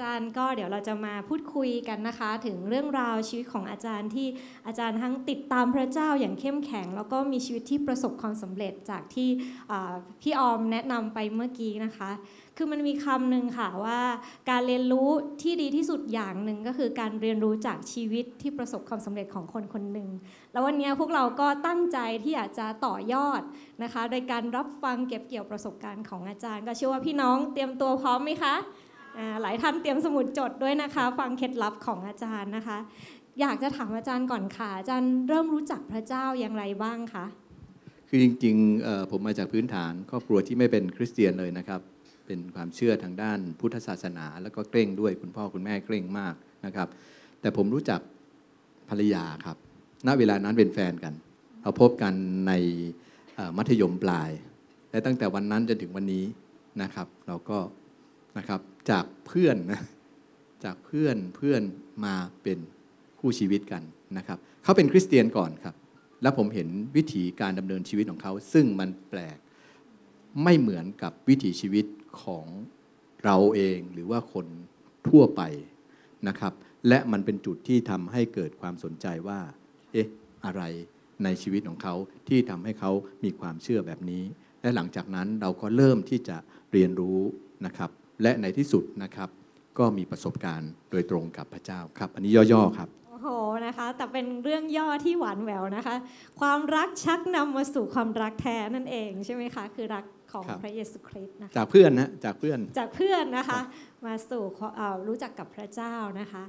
อาจารย์ก็เดี๋ยวเราจะมาพูดคุยกันนะคะ ถึงเรื่องราวชีวิตของอาจารย์ที่อาจารย์ทั้งติดตามพระเจ้าอย่างเข้มแข็ง แล้วก็มีชีวิตที่ประสบความสำเร็จจากที่พี่ออมแนะนำไปเมื่อกี้นะคะ คือมันมีคำหนึ่งค่ะว่าการเรียนรู้ที่ดีที่สุดอย่างหนึ่งก็คือการเรียนรู้จากชีวิตที่ประสบความสำเร็จของคนคนหนึ่งแล้ววันนี้พวกเราก็ตั้งใจที่อยากจะต่อยอดนะคะ โดยการรับฟังเก็บเกี่ยวประสบการณ์ของอาจารย์ ก็เชื่อว่าพี่น้องเตรียมตัวพร้อมไหมคะ หลายท่านเตรียมสมุดจดด้วยนะคะ ฟังเคล็ดลับของอาจารย์นะคะ อยากจะถามอาจารย์ก่อนค่ะอาจารย์เริ่มรู้จักพระเจ้าอย่างไรบ้างคะคือจริงๆผมมาจากพื้นฐานครอบครัวที่ไม่เป็นคริสเตียนเลยนะครับ เป็นความเชื่อทางด้านพุทธศาสนา แล้วก็เคร่งด้วยคุณพ่อคุณแม่เคร่งมากนะครับ แต่ผมรู้จักภรรยาครับ ณเวลานั้นเป็นแฟนกัน เราพบกันในมัธยมปลาย และตั้งแต่วันนั้นจนถึงวันนี้นะครับ เราก็ นะครับจากเพื่อนนะจากเพื่อนเพื่อนมาเป็นคู่ชีวิตกันนะครับเขาเป็นคริสเตียนก่อนครับ แล้วผมเห็นวิถีการดำเนินชีวิตของเขา ซึ่งมันแปลกไม่เหมือนกับวิถีชีวิตของเราเองหรือว่าคนทั่วไปนะครับ และมันเป็นจุดที่ทำให้เกิดความสนใจว่า เอ๊ะ อะไรในชีวิตของเขาที่ทำให้เขามีความเชื่อแบบนี้ และหลังจากนั้นเราก็เริ่มที่จะเรียนรู้นะครับ และในที่สุดนะครับ ก็มีประสบการณ์โดยตรงกับพระเจ้าครับ อันนี้ย่อๆครับโอ้โหนะคะ แต่เป็นเรื่องย่อที่หวานแหววนะคะ ความรักชักนำมาสู่ความรักแท้นั่นเองใช่ไหมคะ คือรักของครับ พระเยซูคริสต์นะคะ จากเพื่อนนะจากเพื่อน จากเพื่อนนะคะมาสู่เอ่อรู้จักกับพระเจ้านะคะ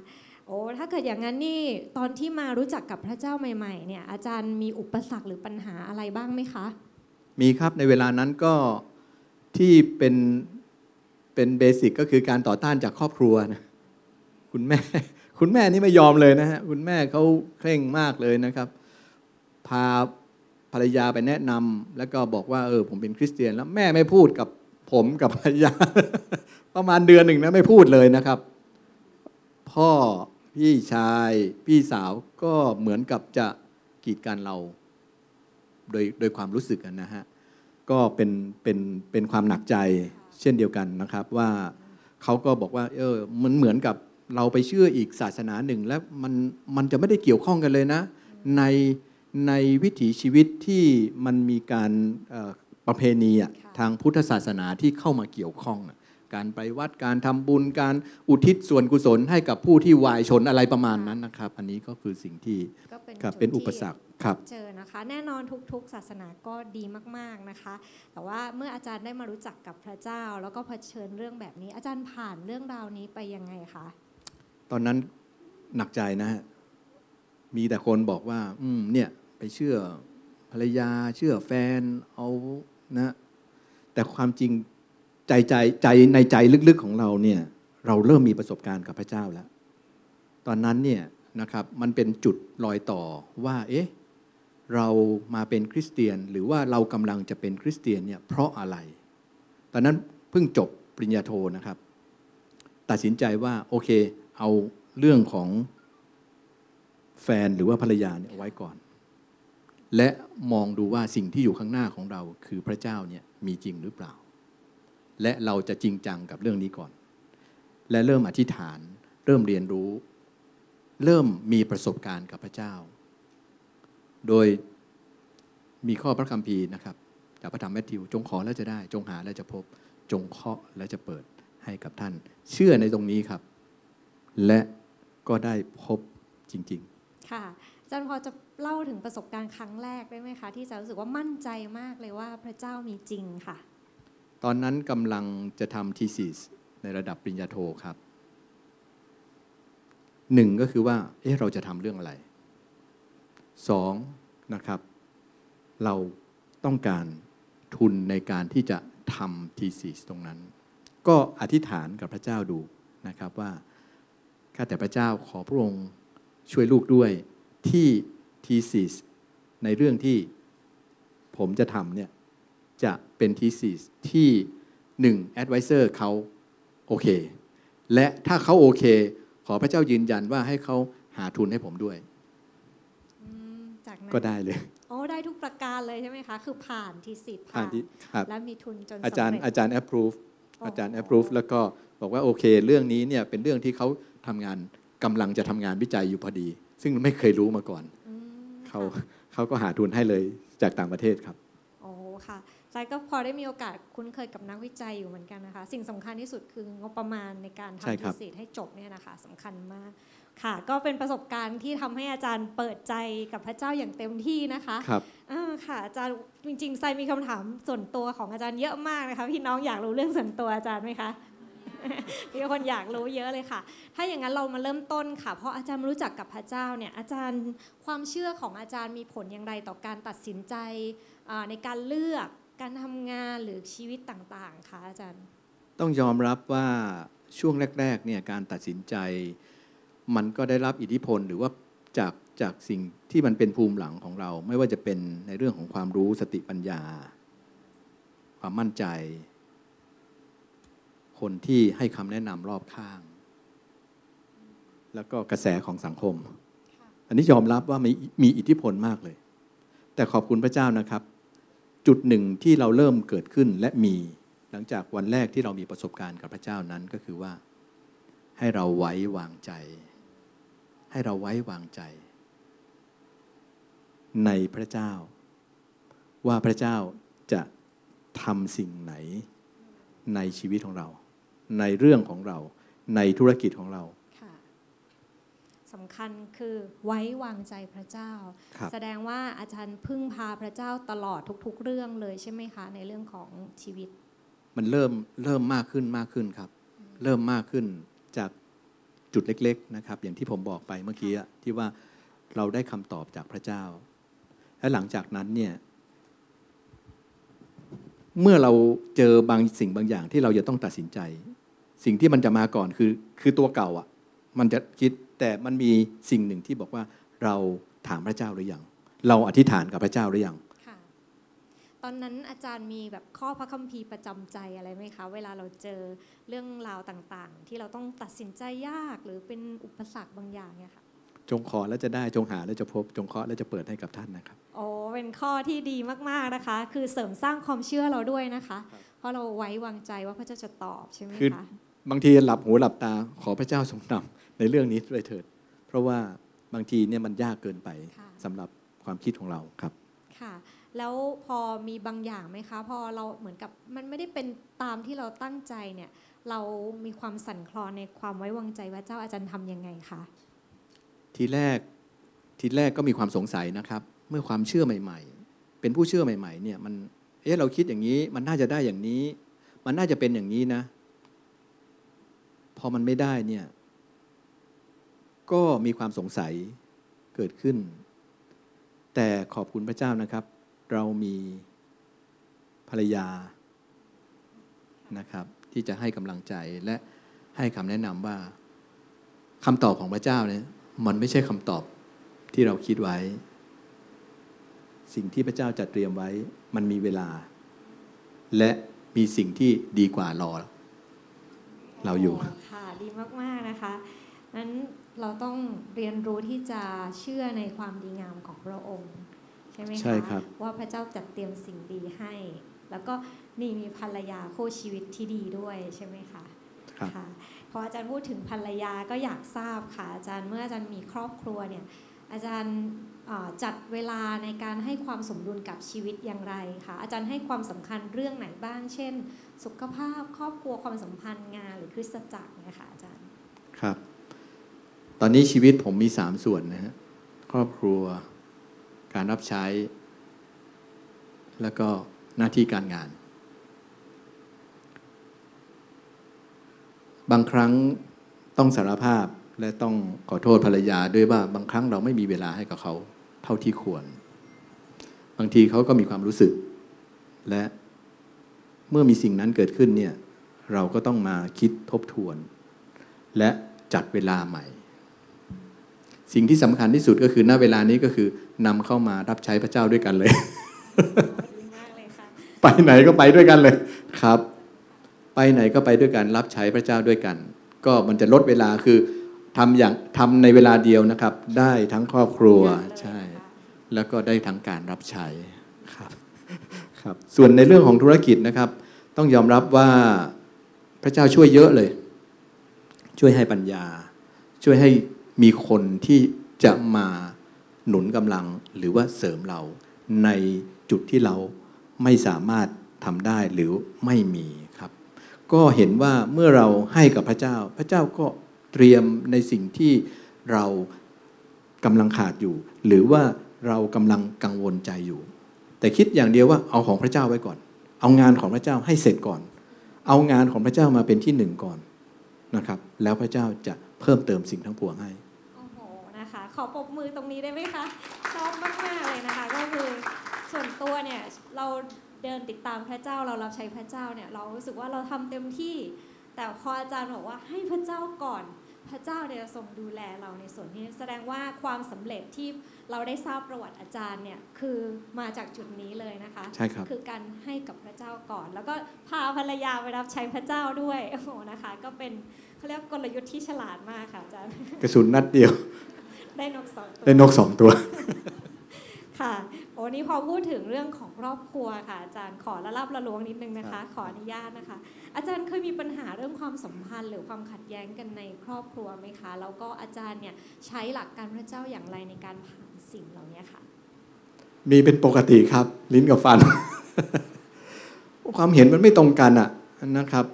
โอ้ถ้าเกิดอย่างนั้นนี่ตอนที่มารู้จักกับพระเจ้าใหม่ๆเนี่ยอาจารย์มีอุปสรรคหรือปัญหาอะไรบ้างไหมคะ มีครับในเวลานั้นก็ที่เป็น เป็นเบสิกก็คือการต่อต้านจากครอบครัวนะคุณแม่ คุณแม่นี่ไม่ยอมเลยนะฮะคุณแม่เขาเคร่งมากเลยนะครับ พาภรรยาไปแนะนำแล้วก็บอกว่าเออผมเป็นคริสเตียนแล้วแม่ไม่พูดกับผมกับภรรยา ประมาณเดือนหนึ่งนะไม่พูดเลยนะครับ พ่อพี่ชายพี่สาวก็เหมือนกับจะกีดกันเรา โดยโดยความรู้สึกนะฮะก็เป็นเป็นเป็นความหนักใจ เช่นเดียวกันนะครับว่าเขาก็บอกว่า เออมันเหมือนกับเราไปเชื่ออีกศาสนาหนึ่ง แล้วมันมันจะไม่ได้เกี่ยวข้องกันเลยนะ ในในวิถีชีวิตที่มันมีการเอ่อประเพณีอะค่ะทางพุทธศาสนาที่เข้ามาเกี่ยวข้องอะ การไปวัดการทำบุญการอุทิศส่วนกุศลให้กับผู้ที่วายชนอะไรประมาณนั้นนะครับ อันนี้ก็คือสิ่งที่ก็เป็นครับจุดเป็นอุที่ปสรรคครับเจอนะคะแน่นอนทุกๆ ศาสนาก็ดีมากๆนะคะ แต่ว่าเมื่ออาจารย์ได้มารู้จักกับพระเจ้า แล้วก็เผชิญเรื่องแบบนี้ อาจารย์ผ่านเรื่องราวนี้ไปยังไงคะตอนนั้นหนักใจนะฮะมีแต่คนบอกว่า อืมเนี่ยไปเชื่อภรรยาเชื่อแฟนเอานะ แต่ความจริง ใจใจใจในใจลึกๆของเราเนี่ยเราเริ่มมีประสบการณ์กับพระเจ้าแล้ว ตอนนั้นเนี่ยนะครับมันเป็นจุดรอยต่อว่าเอ๊ะเรามาเป็นคริสเตียนหรือว่าเรากำลังจะเป็นคริสเตียนเนี่ยเพราะอะไร ตอนนั้นเพิ่งจบปริญญาโทนะครับ ตัดสินใจว่าโอเค เอาเรื่องของแฟนหรือว่าภรรยาเนี่ยไว้ก่อน และมองดูว่าสิ่งที่อยู่ข้างหน้าของเราคือพระเจ้าเนี่ยมีจริงหรือเปล่า และเราจะจริงจังกับเรื่องนี้ก่อน และเริ่มอธิษฐาน เริ่มเรียนรู้ เริ่มมีประสบการณ์กับพระเจ้า โดยมีข้อพระคัมภีร์นะครับจากพระธรรมแมทธิว จงขอแล้วจะได้ จงหาแล้วจะพบ จงเคาะแล้วจะเปิดให้กับท่าน เชื่อในตรงนี้ครับ และก็ได้พบจริง ๆ ค่ะอาจารย์พอจะเล่าถึงประสบการณ์ครั้งแรกได้ไหมคะ ที่จะรู้สึกว่ามั่นใจมากเลยว่าพระเจ้ามีจริงค่ะ ตอนนั้นกำลังจะทำทีซีสในระดับปริญญาโทครับหนึ่งก็คือว่า เอ๊ะ เราจะทำเรื่องอะไรสองนะครับ เราต้องการทุนในการที่จะทำ thesis ตรงนั้น ก็อธิษฐานกับพระเจ้าดูนะครับว่า ข้าแต่พระเจ้าขอพระองค์ช่วยลูกด้วยที่ thesis ในเรื่องที่ผมจะทำเนี่ย จะเป็น thesis ที่หนึ่ง advisor เขาโอเค และถ้าเขาโอเค ขอพระเจ้ายืนยันว่าให้เขาหาทุนให้ผมด้วยอืมจากนั้นก็ได้เลยโอ้ได้ทุกประการเลยใช่ไหมคะ คือผ่านทีสิทธิ์ผ่านที่ครับและมีทุนจนอาจารย์สำเร็จอาจารย์ approve อ๋อออาจารย์ approve แล้วก็บอกว่าโอเค เรื่องนี้เนี่ยเป็นเรื่องที่เขาทำงานกำลังจะทำงานวิจัยอยู่พอดี ซึ่งไม่เคยรู้มาก่อนอืมเขาค่ะเขาก็หาทุนให้เลยจากต่างประเทศครับ โอ้ค่ะ ใจก็พอได้มีโอกาสคุ้นเคยกับนักวิจัยอยู่เหมือนกันนะคะ สิ่งสำคัญที่สุดคืองบประมาณในการใช่ทำครัทีบสิทธ์ให้จบเนี่ยนะคะสำคัญมากค่ะ ก็เป็นประสบการณ์ที่ทำให้อาจารย์เปิดใจกับพระเจ้าอย่างเต็มที่นะคะครับอ่าค่ะอาจารย์จริงๆไซมีคำถามส่วนตัวของอาจารย์เยอะมากนะคะพี่น้องอยากรู้เรื่องส่วนตัวอาจารย์ไหมคะมีคนอยากรู้เยอะเลยค่ะ ถ้าอย่างนั้นเรามาเริ่มต้นค่ะ เพราะอาจารย์รู้จักกับพระเจ้าเนี่ย อาจารย์ความเชื่อของอาจารย์มีผลอย่างไรต่อการตัดสินใจอ่าในการเลือก การทำงานหรือชีวิตต่างๆคะอาจารย์ ต้องยอมรับว่าช่วงแรก ๆ เนี่ยการตัดสินใจ มันก็ได้รับอิทธิพลหรือว่าจากจากสิ่งที่มันเป็นภูมิหลังของเรา ไม่ว่าจะเป็นในเรื่องของความรู้สติปัญญา ความมั่นใจ คนที่ให้คำแนะนำรอบข้าง แล้วก็กระแสของสังคม อันนี้ยอมรับว่ามีมีอิทธิพลมากเลย แต่ขอบคุณพระเจ้านะครับ จุดหนึ่งที่เราเริ่มเกิดขึ้นและมี หลังจากวันแรกที่เรามีประสบการณ์กับพระเจ้านั้นก็คือว่า ให้เราไว้วางใจ ให้เราไว้วางใจ ในพระเจ้า ว่าพระเจ้าจะทำสิ่งไหนในชีวิตของเรา ในเรื่องของเรา ในธุรกิจของเรา สำคัญคือไว้วางใจพระเจ้าครับแสดงว่าอาจารย์พึ่งพาพระเจ้าตลอดทุก ๆ เรื่องเลยใช่ไหมคะ ในเรื่องของชีวิต มันเริ่มเริ่มมากขึ้นมากขึ้นครับ เริ่มมากขึ้นจากจุดเล็ก ๆ นะครับ อย่างที่ผมบอกไปเมื่อกี้อะที่ว่าเราได้คำตอบจากพระเจ้า และหลังจากนั้นเนี่ยเมื่อเราเจอบางสิ่งบางอย่างที่เราจะต้องตัดสินใจ สิ่งที่มันจะมาก่อนคือ คือตัวเก่าอะ มันจะคิดแต่มันมีสิ่งหนึ่งที่บอกว่าเราถามพระเจ้าหรือยังเราอธิษฐานกับพระเจ้าหรือยังค่ะตอนนั้นอาจารย์มีแบบข้อพระคัมภีร์ประจำใจอะไรไหมคะ เวลาเราเจอเรื่องราวต่างๆ ที่เราต้องตัดสินใจยากหรือเป็นอุปสรรคบางอย่างเนี่ยค่ะจงขอแล้วจะได้จงหาแล้วจะพบจงเคาะแล้วจะเปิดให้กับท่านนะครับโอ้เป็นข้อที่ดีมากๆนะคะ คือเสริมสร้างความเชื่อเราด้วยนะคะครับเพราะเราไว้วางใจว่าพระเจ้าจะตอบใช่ไหมคือคะบางทีหลับหูหลับตาขอพระเจ้าทรงนำ ในเรื่องนี้ด้วยเถิด เพราะว่าบางทีเนี่ยมันยากเกินไปค่ะสำหรับความคิดของเราครับ ค่ะ แล้วพอมีบางอย่างไหมคะ พอเราเหมือนกับมันไม่ได้เป็นตามที่เราตั้งใจเนี่ย เรามีความสั่นคลอนในความไว้วางใจว่าเจ้าอาจารย์ทำยังไงคะทีแรกทีแรกก็มีความสงสัยนะครับ เมื่อความเชื่อใหม่ ๆ เป็นผู้เชื่อใหม่ๆ เนี่ยมันเอ๊ะเราคิดอย่างนี้ มันน่าจะได้อย่างนี้ มันน่าจะเป็นอย่างนี้นะ พอมันไม่ได้เนี่ย ก็มีความสงสัยเกิดขึ้น แต่ขอบคุณพระเจ้านะครับ เรามีภรรยานะครับ ที่จะให้กำลังใจและให้คำแนะนำว่าคำตอบของพระเจ้าเนี่ยมันไม่ใช่คำตอบที่เราคิดไว้ สิ่งที่พระเจ้าจัดเตรียมไว้ มันมีเวลา และมีสิ่งที่ดีกว่ารอ เราอยู่ค่ะดีมาก ๆ นะคะนั้น เราต้องเรียนรู้ที่จะเชื่อในความดีงามของพระองค์ ใช่ไหมคะใช่ครับว่าพระเจ้าจัดเตรียมสิ่งดีให้ แล้วก็นี่มีภรรยาคู่ชีวิตที่ดีด้วยใช่ไหมคะครับค่ะพออาจารย์พูดถึงภรรยาก็อยากทราบค่ะอาจารย์เมื่ออาจารย์มีครอบครัวเนี่ยอาจารย์เอ่อจัดเวลาในการให้ความสมดุลกับชีวิตอย่างไรคะอาจารย์ให้ความสำคัญเรื่องไหนบ้าง เช่น สุขภาพครอบครัวความสัมพันธ์งานหรือคริสตจักรเนี่ยค่ะอาจารย์ครับ ตอนนี้ชีวิตผมมีสามส่วนนะฮะครอบครัว การรับใช้ แล้วก็หน้าที่การงาน บางครั้งต้องสารภาพและต้องขอโทษภรรยาด้วยว่าบางครั้งเราไม่มีเวลาให้กับเขาเท่าที่ควร บางทีเขาก็มีความรู้สึก และเมื่อมีสิ่งนั้นเกิดขึ้นเนี่ยเราก็ต้องมาคิดทบทวน และจัดเวลาใหม่ สิ่งที่สำคัญที่สุดก็คือณเวลานี้ก็คือนำเข้ามารับใช้พระเจ้าด้วยกันเลยดีมากเลยค่ะไปไหนก็ไปด้วยกันเลยครับ ไปไหนก็ไปด้วยกันรับใช้พระเจ้าด้วยกัน ก็มันจะลดเวลาคือทำอย่างทำในเวลาเดียวนะครับ ได้ทั้งครอบครัวเยอะเลยใช่นะคะแล้วก็ได้ทั้งการรับใช้ครับครับ ส่วนในเรื่องของธุรกิจนะครับ ต้องยอมรับว่าพระเจ้าช่วยเยอะเลย ช่วยให้ปัญญา ช่วยให้ มีคนที่จะมาหนุนกำลังหรือว่าเสริมเราในจุดที่เราไม่สามารถทำได้หรือไม่มีครับ ก็เห็นว่าเมื่อเราให้กับพระเจ้า พระเจ้าก็เตรียมในสิ่งที่เรากำลังขาดอยู่ หรือว่าเรากำลังกังวลใจอยู่ แต่คิดอย่างเดียวว่าเอาของพระเจ้าไว้ก่อน เอางานของพระเจ้าให้เสร็จก่อน เอางานของพระเจ้ามาเป็นที่หนึ่งก่อนนะครับ แล้วพระเจ้าจะเพิ่มเติมสิ่งทั้งปวงให้ อ้โหนะคะขอปรบมือตรงนี้ได้ไหมคะ ชอบมากๆเลยนะคะ ก็คือส่วนตัวเนี่ยเราเดินติดตามพระเจ้าเรารับใช้พระเจ้าเนี่ยเรารู้สึกว่าเราทำเต็มที่ แต่พออาจารย์บอกว่าให้พระเจ้าก่อน พระเจ้าเนี่ยทรงดูแลเราในส่วนนี้แสดงว่าความสำเร็จที่เราได้ทราบประวัติอาจารย์เนี่ยคือมาจากจุดนี้เลยนะคะใช่ครับคือการให้กับพระเจ้าก่อน แล้วก็พาภรรยาไปรับใช้พระเจ้าด้วยโอ้โหนะคะ ก็เป็นเขาเรียกกลยุทธ์ที่ฉลาดมากค่ะอาจารย์กระสุนนัดเดียว ได้นกสองตัวได้นกสองตัวค่ะโอ้นี่พอพูดถึงเรื่องของครอบครัวค่ะ อาจารย์ขอละลับละล้วงนิดนึงนะคะ ขออนุญาตนะคะ อาจารย์เคยมีปัญหาเรื่องความสัมพันธ์หรือความขัดแย้งกันในครอบครัวไหมคะ แล้วก็อาจารย์เนี่ยใช้หลักการพระเจ้าอย่างไรในการผ่านสิ่งเหล่านี้ค่ะ มีเป็นปกติครับ ลิ้นกับฟัน ความเห็นมันไม่ตรงกันอะนะครับ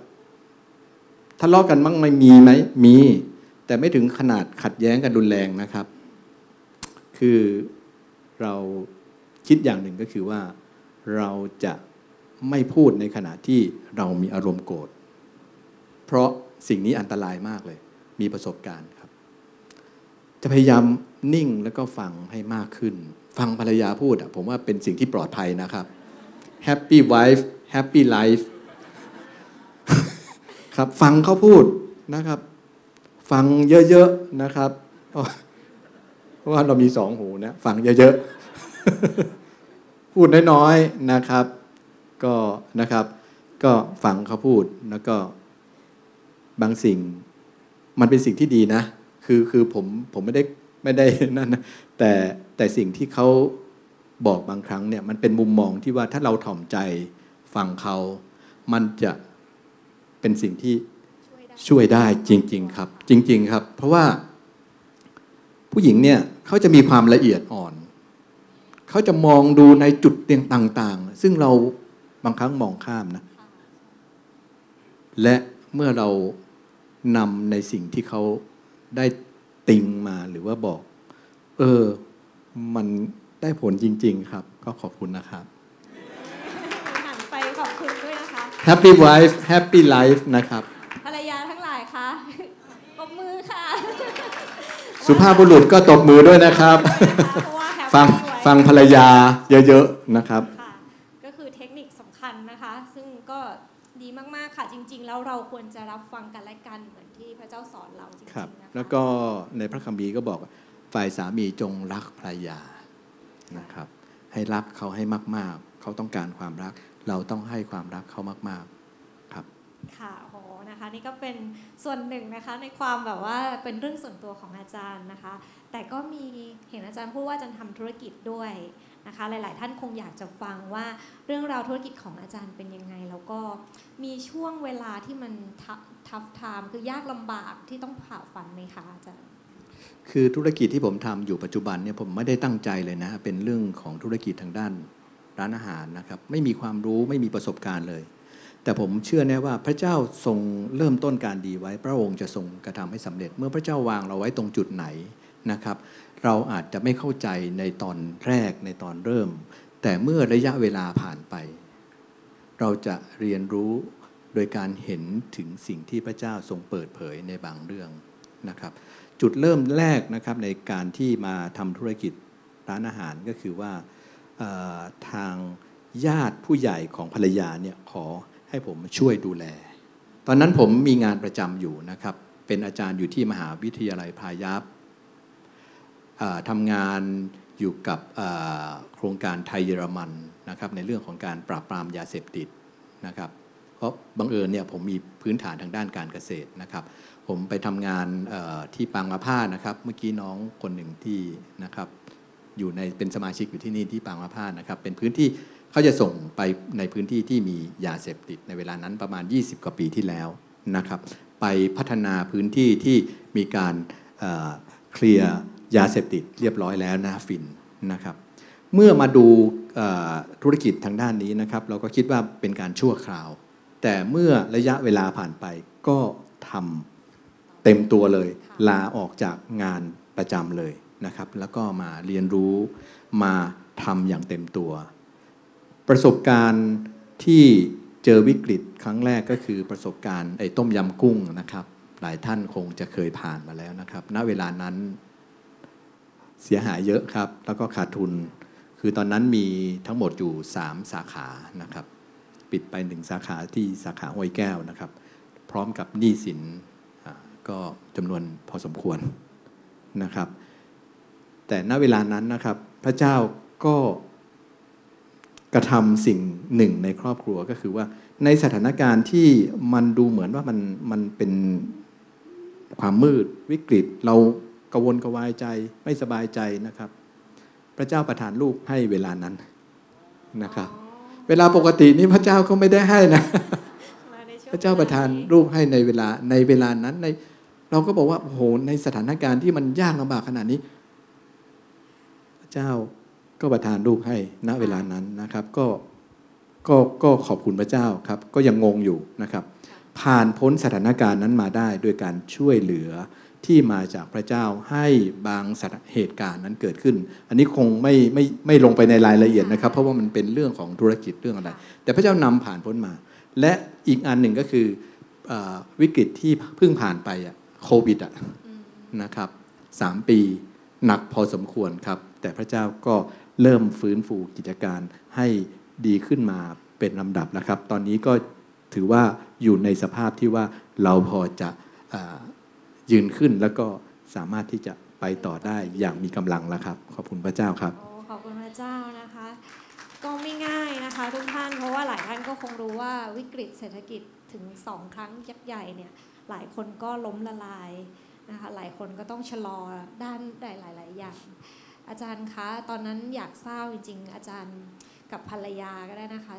ทะเลาะกันมั่งไม่มีไหมมี แต่ไม่ถึงขนาดขัดแย้งกันรุนแรงนะครับ คือเราคิดอย่างหนึ่งก็คือว่าเราจะไม่พูดในขณะที่เรามีอารมณ์โกรธ เพราะสิ่งนี้อันตรายมากเลย มีประสบการณ์ครับ จะพยายามนิ่งแล้วก็ฟังให้มากขึ้น ฟังภรรยาพูดอะผมว่าเป็นสิ่งที่ปลอดภัยนะครับ Happy wife Happy life ครับ ฟังเขาพูดนะครับ ฟังเยอะ ๆ นะครับ ราะเพราะว่าเรามีสองหูนะฟังเยอะๆ พูดน้อยๆนะครับ ก็นะครับ ก็ฟังเขาพูดแล้วก็บางสิ่ง มันเป็นสิ่งที่ดีนะ คือคือผมผมไม่ได้ไม่ได้นั่นนะแต่แต่สิ่งที่เขาบอกบางครั้งเนี่ยมันเป็นมุมมองที่ว่าถ้าเราถ่อมใจฟังเขา มันจะเป็นสิ่งที่ช่วยได้ช่วยได้จริง ๆ ครับ จริง ๆ ครับ เพราะว่าผู้หญิงเนี่ย เขาจะมีความละเอียดอ่อน เขาจะมองดูในจุดเตียงต่างๆ ซึ่งเราบางครั้งมองข้ามนะ และเมื่อเรานำในสิ่งที่เขาได้ติงมาหรือว่าบอก เออ มันได้ผลจริง ๆ ครับ ก็ขอบคุณนะครับ หันไปขอบคุณด้วยนะคะ Happy wife Happy life นะครับ ภรรยาทั้งหลายคะปรบมือค่ะ สุภาพบุรุษก็ตบมือด้วยนะครับ เพราะว่า happy ฟังไว้ฟังภรรยาเยอะๆนะครับ ค่ะก็คือเทคนิคสำคัญนะคะ ซึ่งก็ดีมากๆค่ะจริง ๆ แล้วเราควรจะรับฟังกันและกันเหมือนที่พระเจ้าสอนเราจริงครับๆนะคะแล้วก็ในพระคัมภีร์ก็บอกว่าฝ่ายสามีจงรักภรรยานะครับ ให้รักเขาให้มาก ๆ เขาต้องการความรัก เราต้องให้ความรักเขามาก ๆ ครับ ค่ะโหะนี่ก็เป็นส่วนหนึ่งนะคะในความแบบว่าเป็นเรื่องส่วนตัวของอาจารย์นะคะ แต่ก็มีเห็นอาจารย์พูดว่าอาจารย์ทำธุรกิจด้วยนะคะ หลาย ๆ ท่านคงอยากจะฟังว่าเรื่องราวธุรกิจของอาจารย์เป็นยังไง แล้วก็มีช่วงเวลาที่มันทัฟไทม์คือยากลำบากที่ต้องผ่าฟันไหมคะอาจารย์คือธุรกิจที่ผมทำอยู่ปัจจุบันเนี่ยผมไม่ได้ตั้งใจเลยนะเป็นเรื่องของธุรกิจทางด้านร้านอาหารนะครับ ไม่มีความรู้ไม่มีประสบการณ์เลย แต่ผมเชื่อแน่ว่าพระเจ้าทรงเริ่มต้นการดีไว้ พระองค์จะทรงกระทำให้สำเร็จ เมื่อพระเจ้าวางเราไว้ตรงจุดไหนนะครับ เราอาจจะไม่เข้าใจในตอนแรกในตอนเริ่ม แต่เมื่อระยะเวลาผ่านไป เราจะเรียนรู้โดยการเห็นถึงสิ่งที่พระเจ้าทรงเปิดเผยในบางเรื่องนะครับ จุดเริ่มแรกนะครับในการที่มาทำธุรกิจร้านอาหารก็คือว่าทางญาติผู้ใหญ่ของภรรยาเนี่ยขอ ให้ผมช่วยดูแล ตอนนั้นผมมีงานประจำอยู่นะครับ เป็นอาจารย์อยู่ที่มหาวิทยาลัยพายัพทำงานอยู่กับโครงการไทยเยอรมันนะครับในเรื่องของการปราบปรามยาเสพติดนะครับเพราะบังเอิญเนี่ยผมมีพื้นฐานทางด้านการเกษตรนะครับ ผมไปทำงานที่ปางมะผ้านะครับ เมื่อกี้น้องคนหนึ่งที่นะครับอยู่ในเป็นสมาชิกอยู่ที่นี่ที่ปางมะผ้านะครับ เป็นพื้นที่ เขาจะส่งไปในพื้นที่ที่มียาเสพติดในเวลานั้นประมาณ 20 กว่าปีที่แล้วนะครับ ไปพัฒนาพื้นที่ที่มีการเคลียร์ยาเสพติดเรียบร้อยแล้วนะฟินนะครับ เมื่อมาดูธุรกิจทางด้านนี้นะครับ เราก็คิดว่าเป็นการชั่วคราว แต่เมื่อระยะเวลาผ่านไปก็ทำเต็มตัวเลย ลาออกจากงานประจำเลยนะครับ แล้วก็มาเรียนรู้มาทำอย่างเต็มตัว ประสบการณ์ที่เจอวิกฤตครั้งแรกก็คือประสบการณ์ไอ้ต้มยำกุ้งนะครับ หลายท่านคงจะเคยผ่านมาแล้วนะครับ ณเวลานั้นเสียหายเยอะครับ แล้วก็ขาดทุน คือตอนนั้นมีทั้งหมดอยู่ 3 สาขานะครับ ปิดไปหนึ่งสาขาที่สาขาห้วยแก้วนะครับ พร้อมกับหนี้สินก็จำนวนพอสมควรนะครับ แต่ณเวลานั้นนะครับ พระเจ้าก็ กระทำสิ่งหนึ่งในครอบครัวก็คือว่า ในสถานการณ์ที่มันดูเหมือนว่ามันมันเป็นความมืดวิกฤต เรากระวนกระวายใจไม่สบายใจนะครับ พระเจ้าประทานลูกให้เวลานั้นนะครับ เวลาปกตินี่พระเจ้าก็ไม่ได้ให้นะมาในช่วงพระเจ้าประทานลูกให้ในเวลาในเวลานั้นในเราก็บอกว่าโอ้โหในสถานการณ์ที่มันยากลำบากขนาดนี้ พระเจ้า ก็ประทานลูกให้ณเวลานั้นนะครับ ก็ก็ก็ขอบคุณพระเจ้าครับ ก็ยังงงอยู่นะครับ ผ่านพ้นสถานการณ์นั้นมาได้โดยการช่วยเหลือที่มาจากพระเจ้าให้บางสถานเหตุการณ์นั้นเกิดขึ้น อันนี้คงไม่ไม่ไม่ลงไปในรายละเอียดนะครับ เพราะว่ามันเป็นเรื่องของธุรกิจเรื่องอะไร แต่พระเจ้านำผ่านพ้นมา และอีกอันหนึ่งก็คือเออวิกฤตที่เพิ่งผ่านไปอะโควิดอะนะครับสามปีหนักพอสมควรครับ แต่พระเจ้าก็ เริ่มฟื้นฟูกิจการให้ดีขึ้นมาเป็นลำดับแล้วครับ ตอนนี้ก็ถือว่าอยู่ในสภาพที่ว่าเราพอจะอยืนขึ้นแล้วก็สามารถที่จะไปต่อได้อย่างมีกำลังแล้วครับ ขอบคุณพระเจ้าครับขอบคุณพระเจ้านะคะ ก็ไม่ง่ายนะคะทุกท่านเพราะว่าหลายท่านก็คงรู้ว่าวิกฤตเศรษฐกิจถึงสองครั้งยักษ์ใหญ่เนี่ยหลายคนก็ล้มละลายนะคะหลายคนก็ต้องชะลอด้านใดหลาย ๆ อย่าง อาจารย์คะตอนนั้นอยากทราบจริงๆอาจารย์กับภรรยาก็ได้นะคะ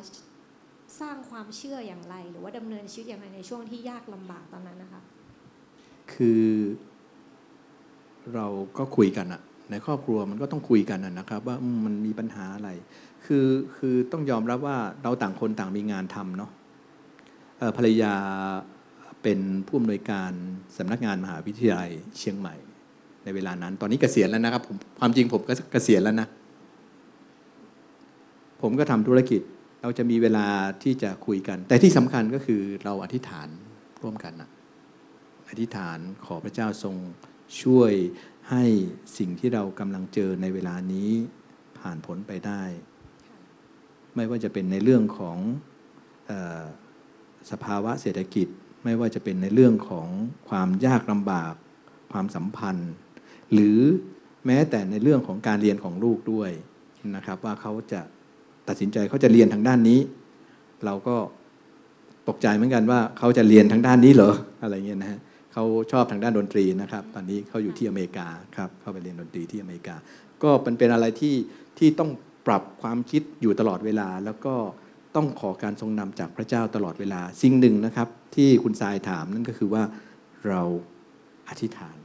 สร้างความเชื่ออย่างไร หรือว่าดำเนินชีวิตอย่างไรในช่วงที่ยากลำบากตอนนั้นนะคะ คือเราก็คุยกันอะในครอบครัวมันก็ต้องคุยกันนะครับ ว่ามันมีปัญหาอะไร คือคือต้องยอมรับว่าเราต่างคนต่างมีงานทำเนาะภรรยาเป็นผู้อำนวยการสำนักงานมหาวิทยาลัยเชียงใหม่ ในเวลานั้น ตอนนี้เกษียณแล้วนะครับผมความจริงผมก็เกษียณแล้วนะ ผมก็ทำธุรกิจเราจะมีเวลาที่จะคุยกัน แต่ที่สำคัญก็คือเราอธิษฐานร่วมกันนะอธิษฐานขอพระเจ้าทรงช่วยให้สิ่งที่เรากำลังเจอในเวลานี้ผ่านพ้นไปได้ ไม่ว่าจะเป็นในเรื่องของออสภาวะเศรษฐกิจ ไม่ว่าจะเป็นในเรื่องของความยากลำบาก ความสัมพันธ์ หรือแม้แต่ในเรื่องของการเรียนของลูกด้วยนะครับ ว่าเขาจะตัดสินใจเขาจะเรียนทางด้านนี้ เราก็ตกใจเหมือนกันว่าเขาจะเรียนทางด้านนี้เหรออะไรเงี้ยนะฮะเขาชอบทางด้านดนตรีนะครับ ตอนนี้เขาอยู่ที่อเมริกาครับเขาไปเรียนดนตรีที่อเมริกา ก็เป็นเป็นอะไรที่ที่ต้องปรับความคิดอยู่ตลอดเวลา แล้วก็ต้องขอการทรงนำจากพระเจ้าตลอดเวลา สิ่งหนึ่งนะครับ ที่คุณทรายถามนั่นก็คือว่าเราอธิษฐาน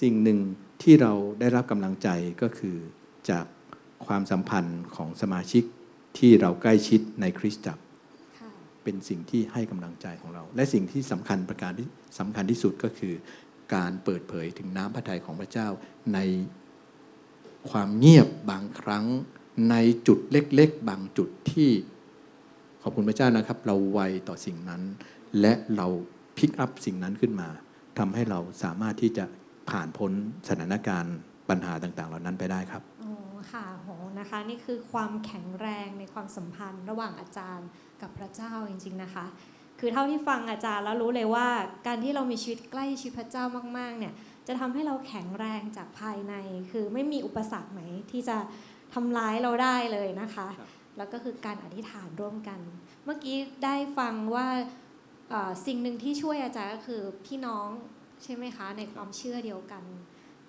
สิ่งหนึ่งที่เราได้รับกำลังใจก็คือจากความสัมพันธ์ของสมาชิกที่เราใกล้ชิดในคริสตจักรค่ะเป็นสิ่งที่ให้กำลังใจของเรา และสิ่งที่สำคัญประการที่สำคัญที่สุดก็คือ การเปิดเผยถึงน้ำพระทัยของพระเจ้าในความเงียบบางครั้งในจุดเล็กๆ บางจุดที่ขอบคุณพระเจ้านะครับ เราไวต่อสิ่งนั้น และเราพิกอัพสิ่งนั้นขึ้นมาทำให้เราสามารถที่จะ ผ่านพ้นสถานการณ์ปัญหาต่างๆ เหล่านั้นไปได้ครับโอ้ค่ะโหนะคะนี่คือความแข็งแรงในความสัมพันธ์ ระหว่างอาจารย์กับพระเจ้าจริง ๆนะคะ คือเท่าที่ฟังอาจารย์แล้วรู้เลยว่า การที่เรามีชีวิตใกล้ชิดพระเจ้ามากๆเนี่ยจะทำให้เราแข็งแรงจากภายใน คือไม่มีอุปสรรคไหนที่จะทำร้ายเราได้เลยนะคะคแล้วก็คือการอธิษฐานร่วมกัน เมื่อกี้ได้ฟังว่าสิ่งหนึ่งที่ช่วยอาจารย์ก็คือพี่น้อง ใช่ไหมคะ ในความเชื่อเดียวกัน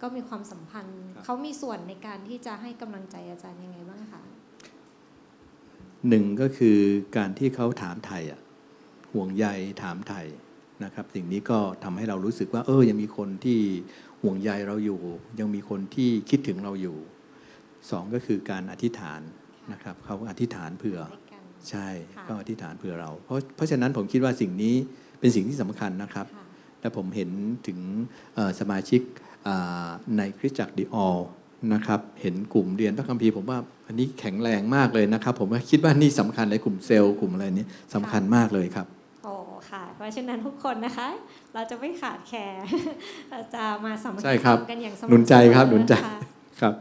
ก็มีความสัมพันธ์ครับเขามีส่วนในการที่จะให้กำลังใจอาจารย์ยังไงบ้างคะหนึ่งก็คือการที่เขาถามไทยอะห่วงใยถามไทยนะครับสิ่งนี้ก็ทำให้เรารู้สึกว่า เออยังมีคนที่ห่วงใยเราอยู่ ยังมีคนที่คิดถึงเราอยู่สองก็คือการอธิษฐานนะครับเขาอธิษฐานเผื่อด้วยกันใช่ค่ะก็อธิษฐานเผื่อเรา เพราะเพราะฉะนั้นผมคิดว่าสิ่งนี้เป็นสิ่งที่สำคัญนะครับค่ะ และผมเห็นถึงเอ่อสมาชิกอ่าในคริสตจักรดีออลนะครับเห็นกลุ่มเรียนพระคัมภีร์ผมว่าอันนี้แข็งแรงมากเลยนะครับ ผมว่าคิดว่านี่สำคัญในกลุ่มเซลล์กลุ่มอะไรนี้สำคัญมากเลยครับโอ้ค่ะเพราะฉะนั้นทุกคนนะคะ เราจะไม่ขาดแคลนเราจะมาสามัคใช่คีครับกันอย่างสม่ำหนุนใจครับเสมอหนุนใจะคะครับ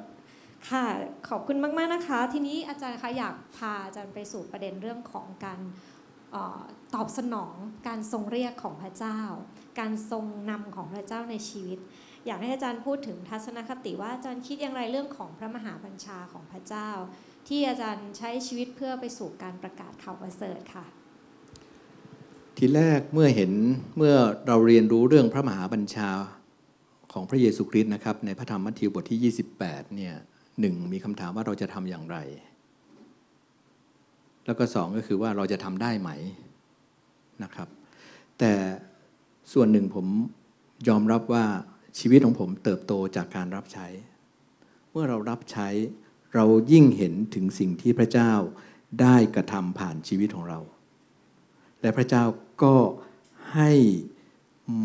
ค่ะขอบคุณมาก ๆ นะคะ ทีนี้อาจารย์คะอยากพาอาจารย์ไปสู่ประเด็นเรื่องของการเออตอบสนองการทรงเรียกของพระเจ้า การทรงนำของพระเจ้าในชีวิต อยากให้อาจารย์พูดถึงทัศนคติว่าอาจารย์คิดอย่างไรเรื่องของพระมหาบัญชาของพระเจ้า ที่อาจารย์ใช้ชีวิตเพื่อไปสู่การประกาศข่าวประเสริฐค่ะ ทีแรกเมื่อเห็นเมื่อเราเรียนรู้เรื่องพระมหาบัญชาของพระเยซูคริสต์นะครับในพระธรรมมัทธิวบทที่ 28เนี่ยหนึ่งมีคำถามว่าเราจะทำอย่างไร แล้วก็สองก็คือว่าเราจะทำได้ไหมนะครับ แต่ ส่วนหนึ่งผมยอมรับว่าชีวิตของผมเติบโตจากการรับใช้ เมื่อเรารับใช้เรายิ่งเห็นถึงสิ่งที่พระเจ้าได้กระทำผ่านชีวิตของเรา และพระเจ้าก็ให้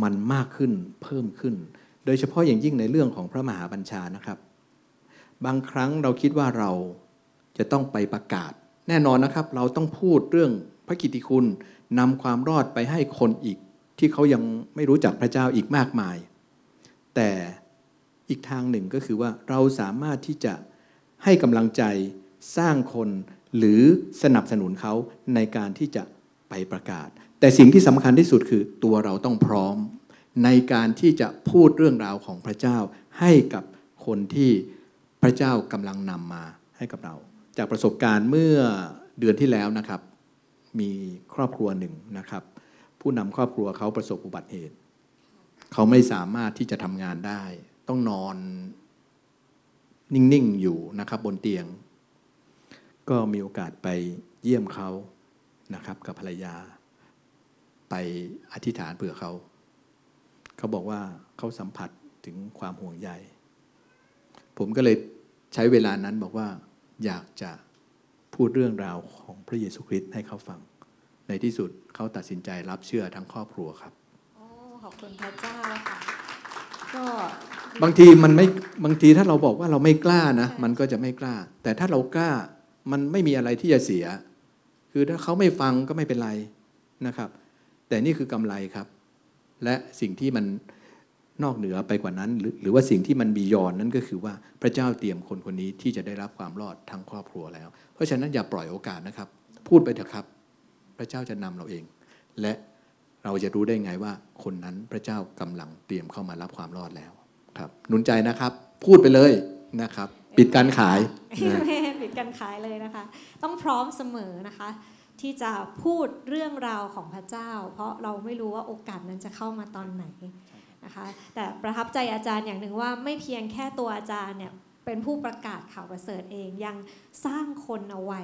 มันมากขึ้นเพิ่มขึ้น โดยเฉพาะอย่างยิ่งในเรื่องของพระมหาบัญชานะครับ บางครั้งเราคิดว่าเราจะต้องไปประกาศ แน่นอนนะครับ เราต้องพูดเรื่องพระกิตติคุณนำความรอดไปให้คนอีก ที่เขายังไม่รู้จักพระเจ้าอีกมากมาย แต่อีกทางหนึ่งก็คือว่าเราสามารถที่จะให้กำลังใจสร้างคนหรือสนับสนุนเขาในการที่จะไปประกาศ แต่สิ่งที่สำคัญที่สุดคือตัวเราต้องพร้อม ในการที่จะพูดเรื่องราวของพระเจ้า ให้กับคนที่พระเจ้ากำลังนำมาให้กับเรา จากประสบการณ์เมื่อเดือนที่แล้วนะครับ มีครอบครัวหนึ่งนะครับ ผู้นำครอบครัวเขาประสบอุบัติเหตุ เขาไม่สามารถที่จะทำงานได้ ต้องนอนนิ่ง ๆ อยู่นะครับบนเตียง ก็มีโอกาสไปเยี่ยมเขานะครับกับภรรยา ไปอธิษฐานเผื่อเขา เขาบอกว่าเขาสัมผัสถึงความห่วงใย ผมก็เลยใช้เวลานั้นบอกว่าอยากจะพูดเรื่องราวของพระเยซูคริสต์ให้เขาฟัง ในที่สุดเขาตัดสินใจรับเชื่อทั้งครอบครัวครับโอ้ขอบคุณพระเจ้าค่ะก็บางทีมันไม่บางทีถ้าเราบอกว่าเราไม่กล้านะใช่มันก็จะไม่กล้า แต่ถ้าเรากล้ามันไม่มีอะไรที่จะเสีย คือถ้าเขาไม่ฟังก็ไม่เป็นไรนะครับ แต่นี่คือกำไรครับ และสิ่งที่มันนอกเหนือไปกว่านั้นหรือหรือว่าสิ่งที่มันบียอนนั่นก็คือว่าพระเจ้าเตรียมคนคนนี้ที่จะได้รับความรอดทั้งครอบครัวแล้ว เพราะฉะนั้นอย่าปล่อยโอกาสนะครับ พูดไปเถอะครับ พระเจ้าจะนำเราเอง และเราจะรู้ได้ไงว่า คนนั้นพระเจ้ากำลังเตรียมเข้ามารับความรอดแล้วครับหนุนใจนะครับ พูดไปเลยนะครับ ปิดการขายไม่ปิดการขายเลยนะคะ ต้องพร้อมเสมอนะคะ ที่จะพูดเรื่องราวของพระเจ้า เพราะเราไม่รู้ว่าโอกาสนั้นจะเข้ามาตอนไหนนะคะ แต่ประทับใจอาจารย์อย่างหนึ่งว่าไม่เพียงแค่ตัวอาจารย์เนี่ยเป็นผู้ประกาศข่าวประเสริฐเองยังสร้างคนเอาไว้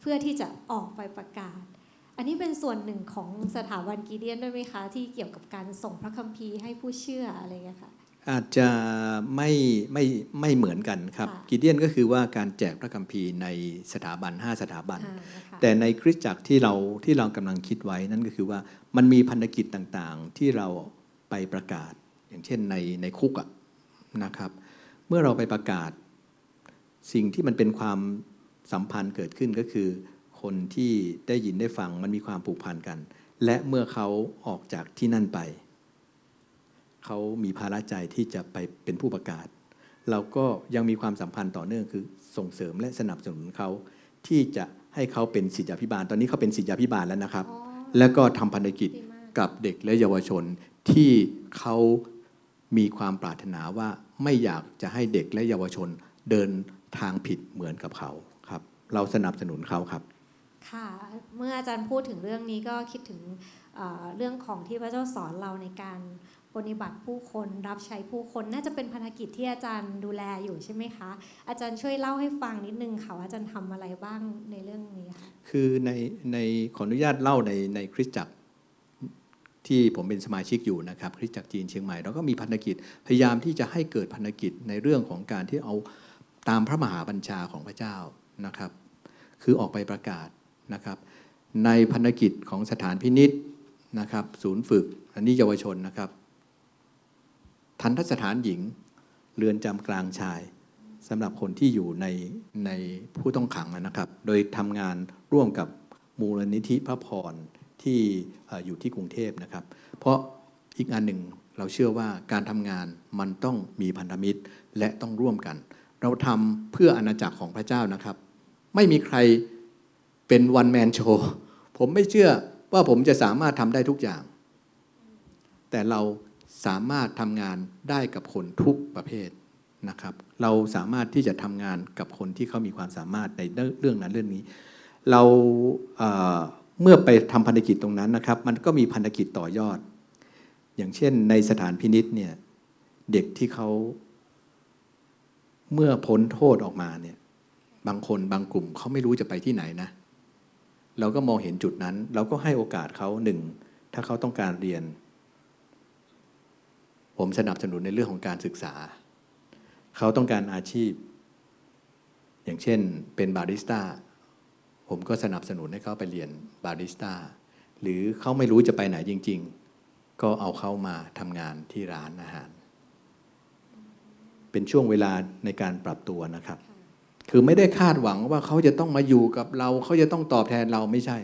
เพื่อที่จะออกไปประกาศ อันนี้เป็นส่วนหนึ่งของสถาบันกีเดียนด้วยไหมคะ ที่เกี่ยวกับการส่งพระคัมภีร์ให้ผู้เชื่ออะไรอย่างเงี้ยค่ะอาจจะไม่ไม่ไม่เหมือนกันครับค่ะกิเดียนก็คือว่าการแจกพระคัมภีร์ในสถาบัน 5 สถาบันอ่านะคะแต่ในคริสตจักรที่เราที่เรากำลังคิดไว้นั่นก็คือว่ามันมีพันธกิจต่างๆที่เราไปประกาศ อย่างเช่นในในคุกอะนะครับ เมื่อเราไปประกาศ สิ่งที่มันเป็นความสัมพันธ์เกิดขึ้นก็คือ คนที่ได้ยินได้ฟังมันมีความผูกพันกัน และเมื่อเขาออกจากที่นั่นไป เขามีภาระใจที่จะไปเป็นผู้ประกาศ เราก็ยังมีความสัมพันธ์ต่อเนื่องคือส่งเสริมและสนับสนุนเขาที่จะให้เขาเป็นศิษยาภิบาล ตอนนี้เขาเป็นศิษยาภิบาลแล้วนะครับอ๋อแล้วก็ทำพันธกิจดีมากกับเด็กและเยาวชนที่เขามีความปรารถนาว่าไม่อยากจะให้เด็กและเยาวชนเดินทางผิดเหมือนกับเขาครับ เราสนับสนุนเขาครับ ค่ะเมื่ออาจารย์พูดถึงเรื่องนี้ก็คิดถึงเรื่องของที่พระเจ้าสอนเราในการปฏิบัติผู้คนรับใช้ผู้คนน่าจะเป็นภารกิจที่อาจารย์ดูแลอยู่ใช่ไหมคะ อาจารย์ช่วยเล่าให้ฟังนิดนึงค่ะว่าอาจารย์ทำอะไรบ้างในเรื่องนี้ค่ะคือในในขออนุญาตเล่าในในคริสตจักรที่ผมเป็นสมาชิกอยู่นะครับคริสตจักรจีนเชียงใหม่เราก็มีพันธกิจพยายามที่จะให้เกิดพันธกิจในเรื่องของการที่เอาตามพระมหาบัญชาของพระเจ้านะครับ คือออกไปประกาศ นะครับ ในพันธกิจของสถานพินิษนะครับ ศูนย์ฝึก อันนี้เยาวชนนะครับ ทันทสถานหญิง เรือนจำกลางชายสำหรับคนที่อยู่ในในผู้ต้องขังนะครับ โดยทำงานร่วมกับมูลนิธิพระพรที่เอ่ออยู่ที่กรุงเทพนะครับ เพราะอีกอันหนึ่งเราเชื่อว่าการทำงานมันต้องมีพันธมิตรและต้องร่วมกัน เราทำเพื่ออาณาจักรของพระเจ้านะครับ ไม่มีใคร เป็นวันแมนโชว์ผมไม่เชื่อว่าผมจะสามารถทำได้ทุกอย่าง แต่เราสามารถทำงานได้กับคนทุกประเภทนะครับ เราสามารถที่จะทำงานกับคนที่เขามีความสามารถในเรื่องนั้นเรื่องนี้ เราเเมื่อไปทำพันธกิจตรงนั้นนะครับ มันก็มีพันธกิจต่อยอด อย่างเช่นในสถานพินิษเนี่ยเด็กที่เขาเมื่อพ้นโทษออกมาเนี่ยบางคนบางกลุ่มเขาไม่รู้จะไปที่ไหนนะ เราก็มองเห็นจุดนั้น เราก็ให้โอกาสเขาหนึ่งถ้าเขาต้องการเรียน ผมสนับสนุนในเรื่องของการศึกษา เขาต้องการอาชีพ อย่างเช่น เป็นบาริสต้าผมก็สนับสนุนให้เขาไปเรียนบาริสต้าหรือเขาไม่รู้จะไปไหนจริง ๆ ก็เอาเขามาทำงานที่ร้านอาหาร เป็นช่วงเวลาในการปรับตัวนะครับ คือไม่ได้คาดหวังว่าเขาจะต้องมาอยู่กับเรา เขาจะต้องตอบแทนเราไม่ใช่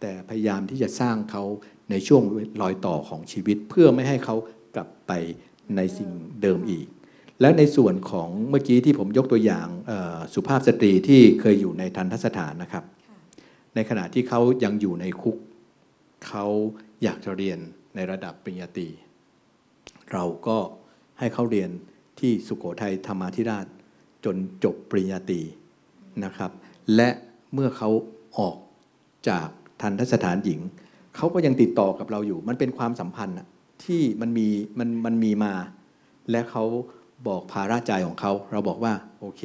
แต่พยายามที่จะสร้างเขาในช่วงรอยต่อของชีวิต เพื่อไม่ให้เขากลับไปในสิ่งเดิมอีก และในส่วนของเมื่อกี้ที่ผมยกตัวอย่างสุภาพสตรีที่เคยอยู่ในทันทสถานนะครับ ในขณะที่เขายังอยู่ในคุก เขาอยากจะเรียนในระดับปริญญาตรีเราก็ให้เขาเรียนที่สุโขทัยธรรมาธิราช จนจบปริญญาตรีนะครับ และเมื่อเขาออกจากทันทสถานหญิง เขาก็ยังติดต่อกับเราอยู่ มันเป็นความสัมพันธ์ที่มันมีมันมันมีมา และเขาบอกภาระใจของเขา เราบอกว่าโอเค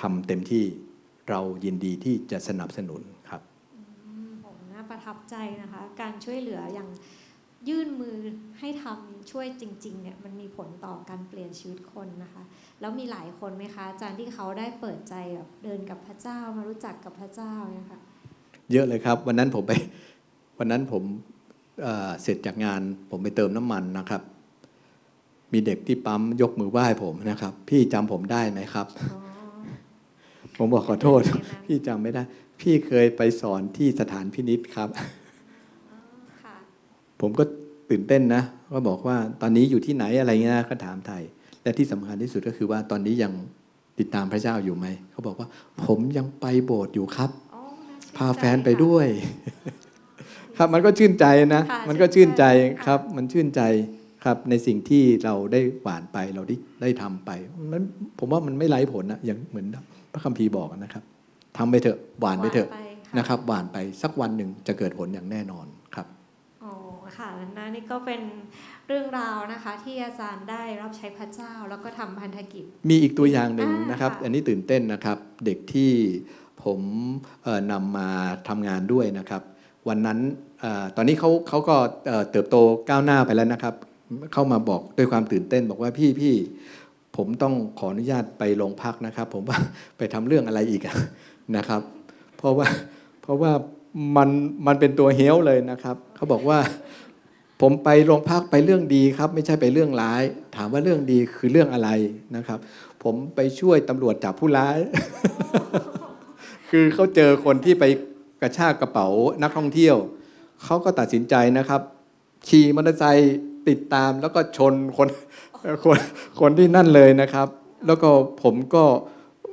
ทำเต็มที่เรายินดีที่จะสนับสนุนครับผมน่าประทับใจนะคะ การช่วยเหลืออย่าง ยื่นมือให้ทำช่วยจริงๆเนี่ยมันมีผลต่อการเปลี่ยนชีวิตคนนะคะ แล้วมีหลายคนไหมคะอาจารย์ที่เขาได้เปิดใจแบบเดินกับพระเจ้ามารู้จักกับพระเจ้าเนี่ยค่ะเยอะเลยครับ วันนั้นผมไปวันนั้นผมเอ่อเสร็จจากงาน ผมไปเติมน้ำมันนะครับ มีเด็กที่ปั๊มยกมือไหว้ผมนะครับ พี่จำผมได้ไหมครับอ๋อผมบอกขอโทษเป็นไงบ้างพี่จำไม่ได้ พี่เคยไปสอนที่สถานพินิษครับอ๋อค่ะ ผมก็ตื่นเต้นนะก็บอกว่าตอนนี้อยู่ที่ไหนอะไรเงี้ยก็ถามไทย และที่สำคัญที่สุดก็คือว่าตอนนี้ยังติดตามพระเจ้าอยู่ไหมเขาบอกว่า ผมยังไปโบสถ์อยู่ครับอ๋อน่ชื่นพาแฟนใจไปค่ะด้วย ครับมันก็ชื่นใจนะค่ะมันก็ชื่นใจชื่นใจค่ะครับ มันชื่นใจครับในสิ่งที่เราได้หวานไปเราได้ได้ทำไปมันผมว่ามันไม่ไร้ผลนะอย่างเหมือนพระคัมภีร์บอกนะครับทำไปเถอะหวานไปเถอะหวาค่นะครับ หวานไปสักวันหนึ่งจะเกิดผลอย่างแน่นอนครับอ๋อ ค่ะนะนี่ก็เป็นเรื่องราวนะคะ ที่อาจารย์ได้รับใช้พระเจ้า แล้วก็ทำพันธกิจ มีอีกตัวอย่างหนึ่งอ่านนะครับค่ะอันนี้ตื่นเต้นนะครับ เด็กที่ผมเอ่อนำมาทำงานด้วยนะครับ วันนั้นเออตอนนี้เขาเขาก็เอ่อเติบโตก้าวหน้าไปแล้วนะครับ เข้ามาบอกด้วยความตื่นเต้นบอกว่าพี่พี่ผมต้องขออนุญาตไปโรงพักนะครับ ผมว่าไปทำเรื่องอะไรอีกอะนะครับ เพราะว่าเพราะว่ามันมันเป็นตัวเฮี้ยวเลยนะครับ เขาบอกว่า ผมไปโรงพักไปเรื่องดีครับ ไม่ใช่ไปเรื่องร้าย ถามว่าเรื่องดีคือเรื่องอะไรนะครับ ผมไปช่วยตำรวจจับผู้ร้าย คือเขาเจอคนที่ไปกระชากกระเป๋านักท่องเที่ยว เขาก็ตัดสินใจนะครับขี่มอเตอร์ไซค์ติดตามแล้วก็ชนคนคนคนที่นั่นเลยนะครับ แล้วก็ผมก็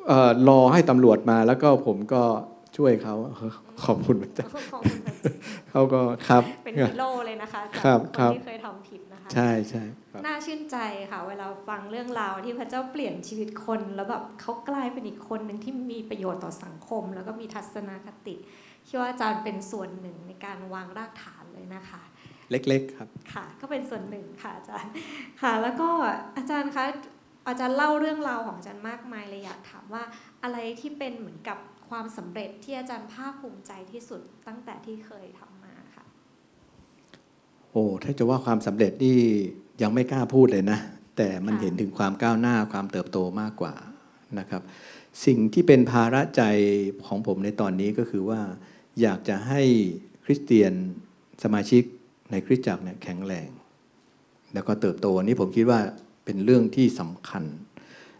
เอ่อรอให้ตำรวจมาแล้วก็ผมก็ ช่วยเขาเออขอบคุณพระเจ้าของคุณพระเจ้าเขาก็ครับ เป็นฮีโร่เลยนะคะจากครับคครันบที่เคยทำผิดนะคะ ใช่ใช่ครับน่าชื่นใจค่ะ เวลาฟังเรื่องราวที่พระเจ้าเปลี่ยนชีวิตคนแล้วแบบเขากลายเป็นอีกคนหนึ่งที่มีประโยชน์ต่อสังคม แล้วก็มีทัศนคติคิดว่าอาจารย์เป็นส่วนหนึ่งในการวางรากฐานเลยนะคะ เล็กๆครับค่ะ ก็เป็นส่วนหนึ่งค่ะอาจารย์ค่ะ แล้วก็อาจารย์คะอาจารย์เล่าเรื่องราวของอาจารย์มากมายเลยอยากถามว่าอะไรที่เป็นเหมือนกับ ความสำเร็จที่อาจารย์ภาคภูมิใจที่สุดตั้งแต่ที่เคยทำมาค่ะ โอ้ถ้าจะว่าความสำเร็จนี่ยังไม่กล้าพูดเลยนะ แต่มันเห็นถึงความก้าวหน้าความเติบโตมากกว่านะครับ สิ่งที่เป็นภาระใจของผมในตอนนี้ก็คือว่า อยากจะให้คริสเตียนสมาชิกในคริสตจักรเนี่ยแข็งแรง แล้วก็เติบโตอันนี้ผมคิดว่าเป็นเรื่องที่สำคัญ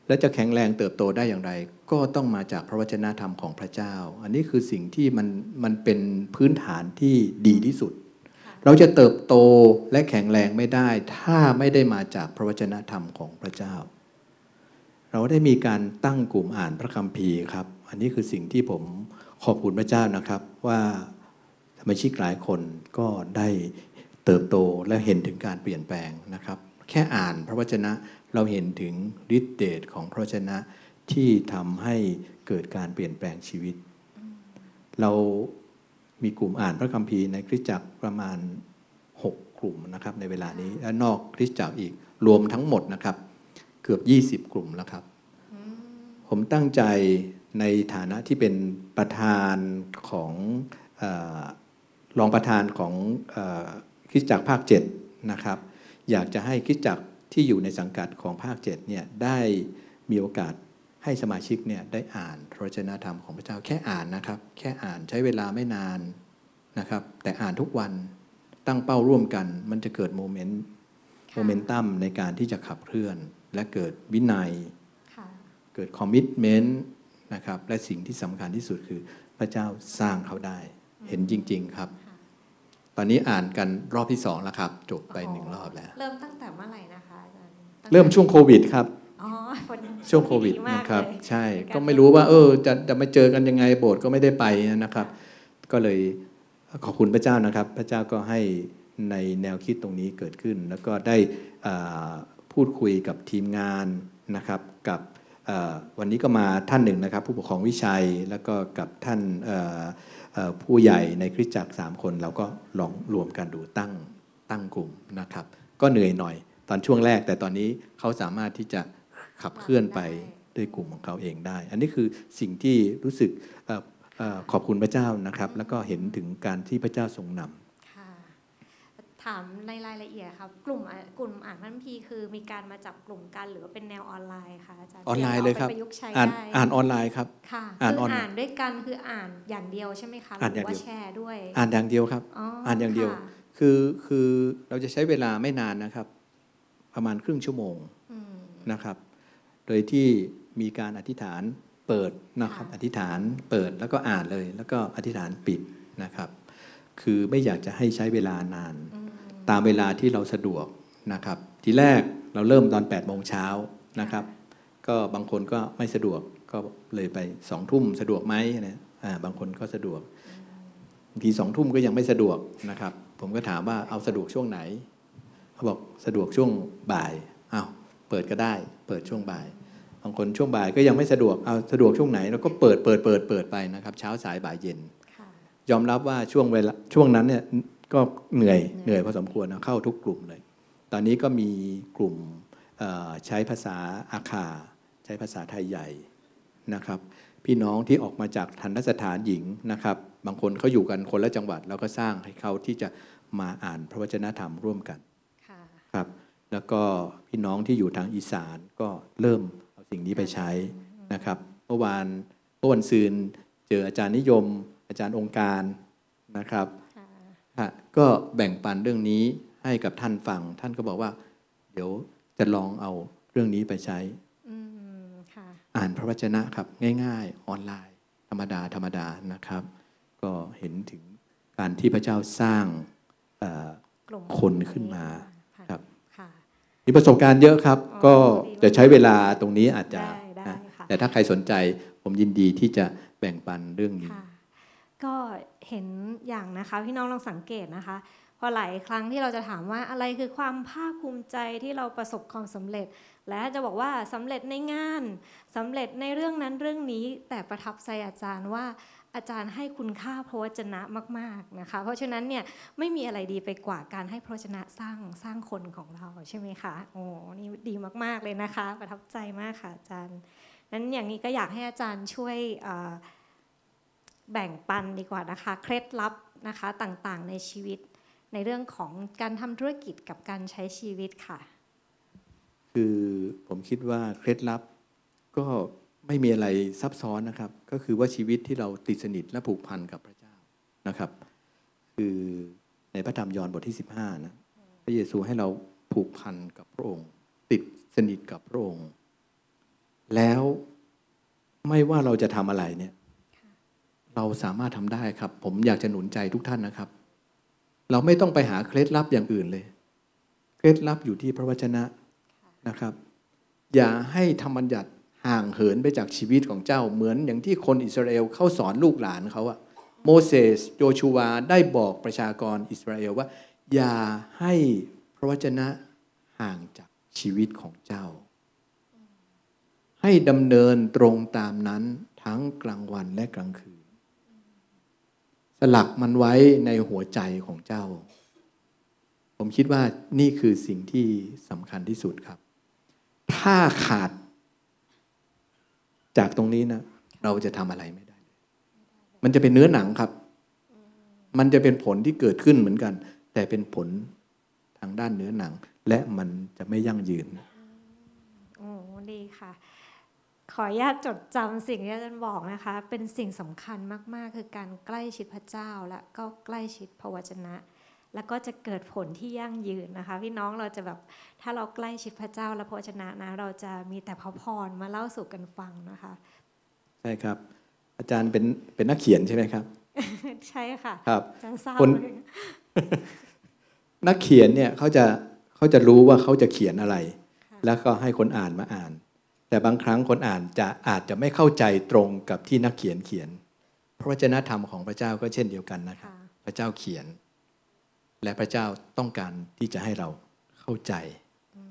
และจะแข็งแรงเติบโตได้อย่างไร ก็ต้องมาจากพระวจนะธรรมของพระเจ้า อันนี้คือสิ่งที่มันมันเป็นพื้นฐานที่ดีที่สุด เราจะเติบโตและแข็งแรงไม่ได้ ถ้าไม่ได้มาจากพระวจนะธรรมของพระเจ้า เราได้มีการตั้งกลุ่มอ่านพระคัมภีร์ครับ อันนี้คือสิ่งที่ผมขอบคุณพระเจ้านะครับว่าสมาชิกหลายคนก็ได้เติบโตและเห็นถึงการเปลี่ยนแปลงนะครับ แค่อ่านพระวจนะ เราเห็นถึงฤทธิเดชของพระวจนะที่ทำให้เกิดการเปลี่ยนแปลงชีวิต เรามีกลุ่มอ่านพระคัมภีร์ในคริสตจักรประมาณ 6 กลุ่มนะครับในเวลานี้และนอกคริสตจักรอีกรวมทั้งหมดนะครับ เกือบ 20 กลุ่มแล้วครับ ผมตั้งใจในฐานะที่เป็นประธานของเออรองประธานของเออคริสตจักรภาค 7 นะครับ อยากจะให้คริสตจักร ที่อยู่ในสังกัดของภาค7เนี่ยได้มีโอกาสให้สมาชิกเนี่ยได้อ่านพระวจนะธรรมของพระเจ้าแค่อ่านนะครับ แค่อ่านใช้เวลาไม่นานนะครับ แต่อ่านทุกวันตั้งเป้าร่วมกัน มันจะเกิดโมเมนต์ค่ะโมเมนตัมในการที่จะขับเคลื่อน และเกิดวินัยค่ะเกิดคอมมิชเมนต์นะครับและสิ่งที่สำคัญที่สุดคือพระเจ้าสร้างเขาได้ เห็นจริง ๆครับค่ะตอนนี้อ่านกันรอบที่สองแล้วครับ จบไปหนึ่งรอบแล้ว เริ่มตั้งแต่เมื่อไหร่นะคะ เริ่มช่วงโควิดครับอ๋อพอดีช่วงโควิดมากนะครับ เลย ใช่ในการก็ไม่รู้ว่า เออ จะจะมาเจอกันยังไงโบสถ์ก็ไม่ได้ไปนะครับ ก็เลยขอบคุณพระเจ้านะครับ พระเจ้าก็ให้ในแนวคิดตรงนี้เกิดขึ้น แล้วก็ได้อ่าพูดคุยกับทีมงานนะครับกับเอ่อวันนี้ก็มาท่านหนึ่งนะครับ ผู้ปกครองวิชัยแล้วก็กับท่านเอ่อเอ่อผู้ใหญ่ในคริสตจักรสามคนเราก็ลองรวมกันดูตั้งตั้งกลุ่มนะครับ ก็เหนื่อยหน่อย ตอนช่วงแรกแต่ตอนนี้เขาสามารถที่จะขับเคลื่อนไปด้วยกลุ่มของเขาเองได้ อันนี้คือสิ่งที่รู้สึกเอ่อเอ่อขอบคุณพระเจ้านะครับ แล้วก็เห็นถึงการที่พระเจ้าทรงนำค่ะถามในรายละเอียดครับ กลุ่มอะกลุ่มอ่านพันพีคือมีการมาจับกลุ่มกันหรือว่าเป็นแนวออนไลน์คะอาจารย์ออนไลน์เลยครับที่อาไปประยุกต์ใช้อ่านได้อ่านออนไลน์ครับค่ะอ่านคือออนไลน์อ่านด้วยกันคืออ่านอย่างเดียวใช่ไหมคะหอ่านอรืย่างว่าเดียวแชร์ด้วย อ่านอย่างเดียวครับอ๋ออ่านอย่างเดียวค่ะคือคือเราจะใช้เวลาไม่นานนะครับ ประมาณครึ่งชั่วโมงอืมนะครับ โดยที่มีการอธิษฐานเปิดนะครับค่ะอธิษฐานเปิดแล้วก็อ่านเลย แล้วก็อธิษฐานปิดนะครับ คือไม่อยากจะให้ใช้เวลานานอืมตามเวลาที่เราสะดวกนะครับ ทีแรกเราเริ่มตอน8ปดโมงเช้านะครับ ก็บางคนก็ไม่สะดวกก็เลยไปสองทุ่มสะดวกไหมนะอ่าบางคนก็สะดวกบางทีสองทุ่มก็ยังไม่สะดวกนะครับ ผมก็ถามว่าเอาสะดวกช่วงไหน เขาบอกสะดวกช่วงบ่ายอ้าวเปิดก็ได้ เปิดช่วงบ่ายบางคนช่วงบ่ายก็ยังไม่สะดวกเอาสะดวกช่วงไหนเราก็เปิดเปิดเปิดเปิดไปนะครับ เช้าสายบ่ายเย็นค่ะยอมรับว่าช่วงเวลาช่วงนั้นเนี่ยก็เหนื่อยเหเหนื่นื่ออยยพอสมควรนะเข้าทุกกลุ่มเลย ตอนนี้ก็มีกลุ่มเอ่อใช้ภาษาอาคา ใช้ภาษาไทยใหญ่นะครับ พี่น้องที่ออกมาจากทันตสถานหญิงนะครับ บางคนเขาอยู่กันคนละจังหวัด แล้วก็สร้างให้เขาที่จะมาอ่านพระวจนะธรรมร่วมกัน ค่ะครับ แล้วก็พี่น้องที่อยู่ทางอีสานก็เริ่มเอาสิ่งนี้ไปใช้นะครับ เมื่อวานเมื่อวันซืนเจออาจารย์นิยม อาจารย์องค์การนะครับค่ะฮะก็แบ่งปันเรื่องนี้ให้กับท่านฟัง ท่านก็บอกว่า เดี๋ยวจะลองเอาเรื่องนี้ไปใช้อืมค่ะอ่านพระวจนะครับ ง่าย ๆ ออนไลน์ ธรรมดาธรรมดานะครับ ก็เห็นถึงการที่พระเจ้าสร้างเอ่อกลุ่มคนขึ้นมาค่ะครับค่ะ มีประสบการณ์เยอะครับอ๋อก็ดีมากจะใช้เวลาตรงนี้อาจจะ ได้ได้นะค่ะ แต่ถ้าใครสนใจผมยินดีที่จะแบ่งปันเรื่องนี้ ค่ะ ก็เห็นอย่างนะคะพี่น้องลองสังเกตนะคะ พอหลายครั้งที่เราจะถามว่าอะไรคือความภาคภูมิใจที่เราประสบความสำเร็จ และจะบอกว่าสำเร็จในงานสำเร็จในเรื่องนั้นเรื่องนี้ แต่ประทับใจอาจารย์ว่า อาจารย์ให้คุณค่าพระวจนะมาก ๆนะคะ เพราะฉะนั้นเนี่ยไม่มีอะไรดีไปกว่าการให้พระวจนะสร้างสร้างคนของเราใช่ไหมคะโอ้นี่ดีมากๆเลยนะคะ ประทับใจมากค่ะอาจารย์นั้นอย่างนี้ก็อยากให้อาจารย์ช่วยแบ่งปันดีกว่านะคะ เคล็ดลับนะคะต่างๆในชีวิตในเรื่องของการทำธุรกิจกับการใช้ชีวิตค่ะ คือผมคิดว่าเคล็ดลับก็ ไม่มีอะไรซับซ้อนนะครับ ก็คือว่าชีวิตที่เราติดสนิทและผูกพันกับพระเจ้านะครับ คือในพระธรรมยอห์นบทที่ 15นะพระเยซูให้เราผูกพันกับพระองค์ ติดสนิทกับพระองค์ แล้วไม่ว่าเราจะทำอะไรเนี่ย เราสามารถทำได้ครับ ผมอยากจะหนุนใจทุกท่านนะครับ เราไม่ต้องไปหาเคล็ดลับอย่างอื่นเลย เคล็ดลับอยู่ที่พระวจนะนะครับ อย่าให้ธรรมบัญญัติ ห่างเหินไปจากชีวิตของเจ้าเหมือนอย่างที่คนอิสราเอลเข้าสอนลูกหลานเขาอะโมเสสโยชูวาได้บอกประชากรอิสราเอลว่า อย่าให้พระวจนะห่างจากชีวิตของเจ้า ให้ดำเนินตรงตามนั้นทั้งกลางวันและกลางคืน สลักมันไว้ในหัวใจของเจ้า ผมคิดว่านี่คือสิ่งที่สำคัญที่สุดครับ ถ้าขาด จากตรงนี้นะเราจะทำอะไรไม่ได้ มันจะเป็นเนื้อหนังครับ มันจะเป็นผลที่เกิดขึ้นเหมือนกัน แต่เป็นผลทางด้านเนื้อหนัง และมันจะไม่ยั่งยืนโอ้ดีค่ะ ขออนุญาตจดจำสิ่งที่อาจารย์บอกนะคะ เป็นสิ่งสำคัญมาก ๆ คือการใกล้ชิดพระเจ้าและก็ใกล้ชิดพระวจนะ แล้วก็จะเกิดผลที่ยั่งยืนนะคะ พี่น้องเราจะแบบถ้าเราใกล้ชิดพระเจ้าและพระวจนะนะเราจะมีแต่พระพรมาเล่าสู่กันฟังนะคะใช่ครับ อาจารย์เป็นเป็นนักเขียนใช่ไหมครับ ใช่ค่ะครับอาจารย์ทราบคนเลยนักเขียนเนี่ยเขาจะเขาจะรู้ว่าเขาจะเขียนอะไรค่ะแล้วก็ให้คนอ่านมาอ่าน แต่บางครั้งคนอ่านจะอาจจะไม่เข้าใจตรงกับที่นักเขียนเขียน พระวจนะธรรมของพระเจ้าก็เช่นเดียวกันนะครับค่ะพระเจ้าเขียน และพระเจ้าต้องการที่จะให้เราเข้าใจ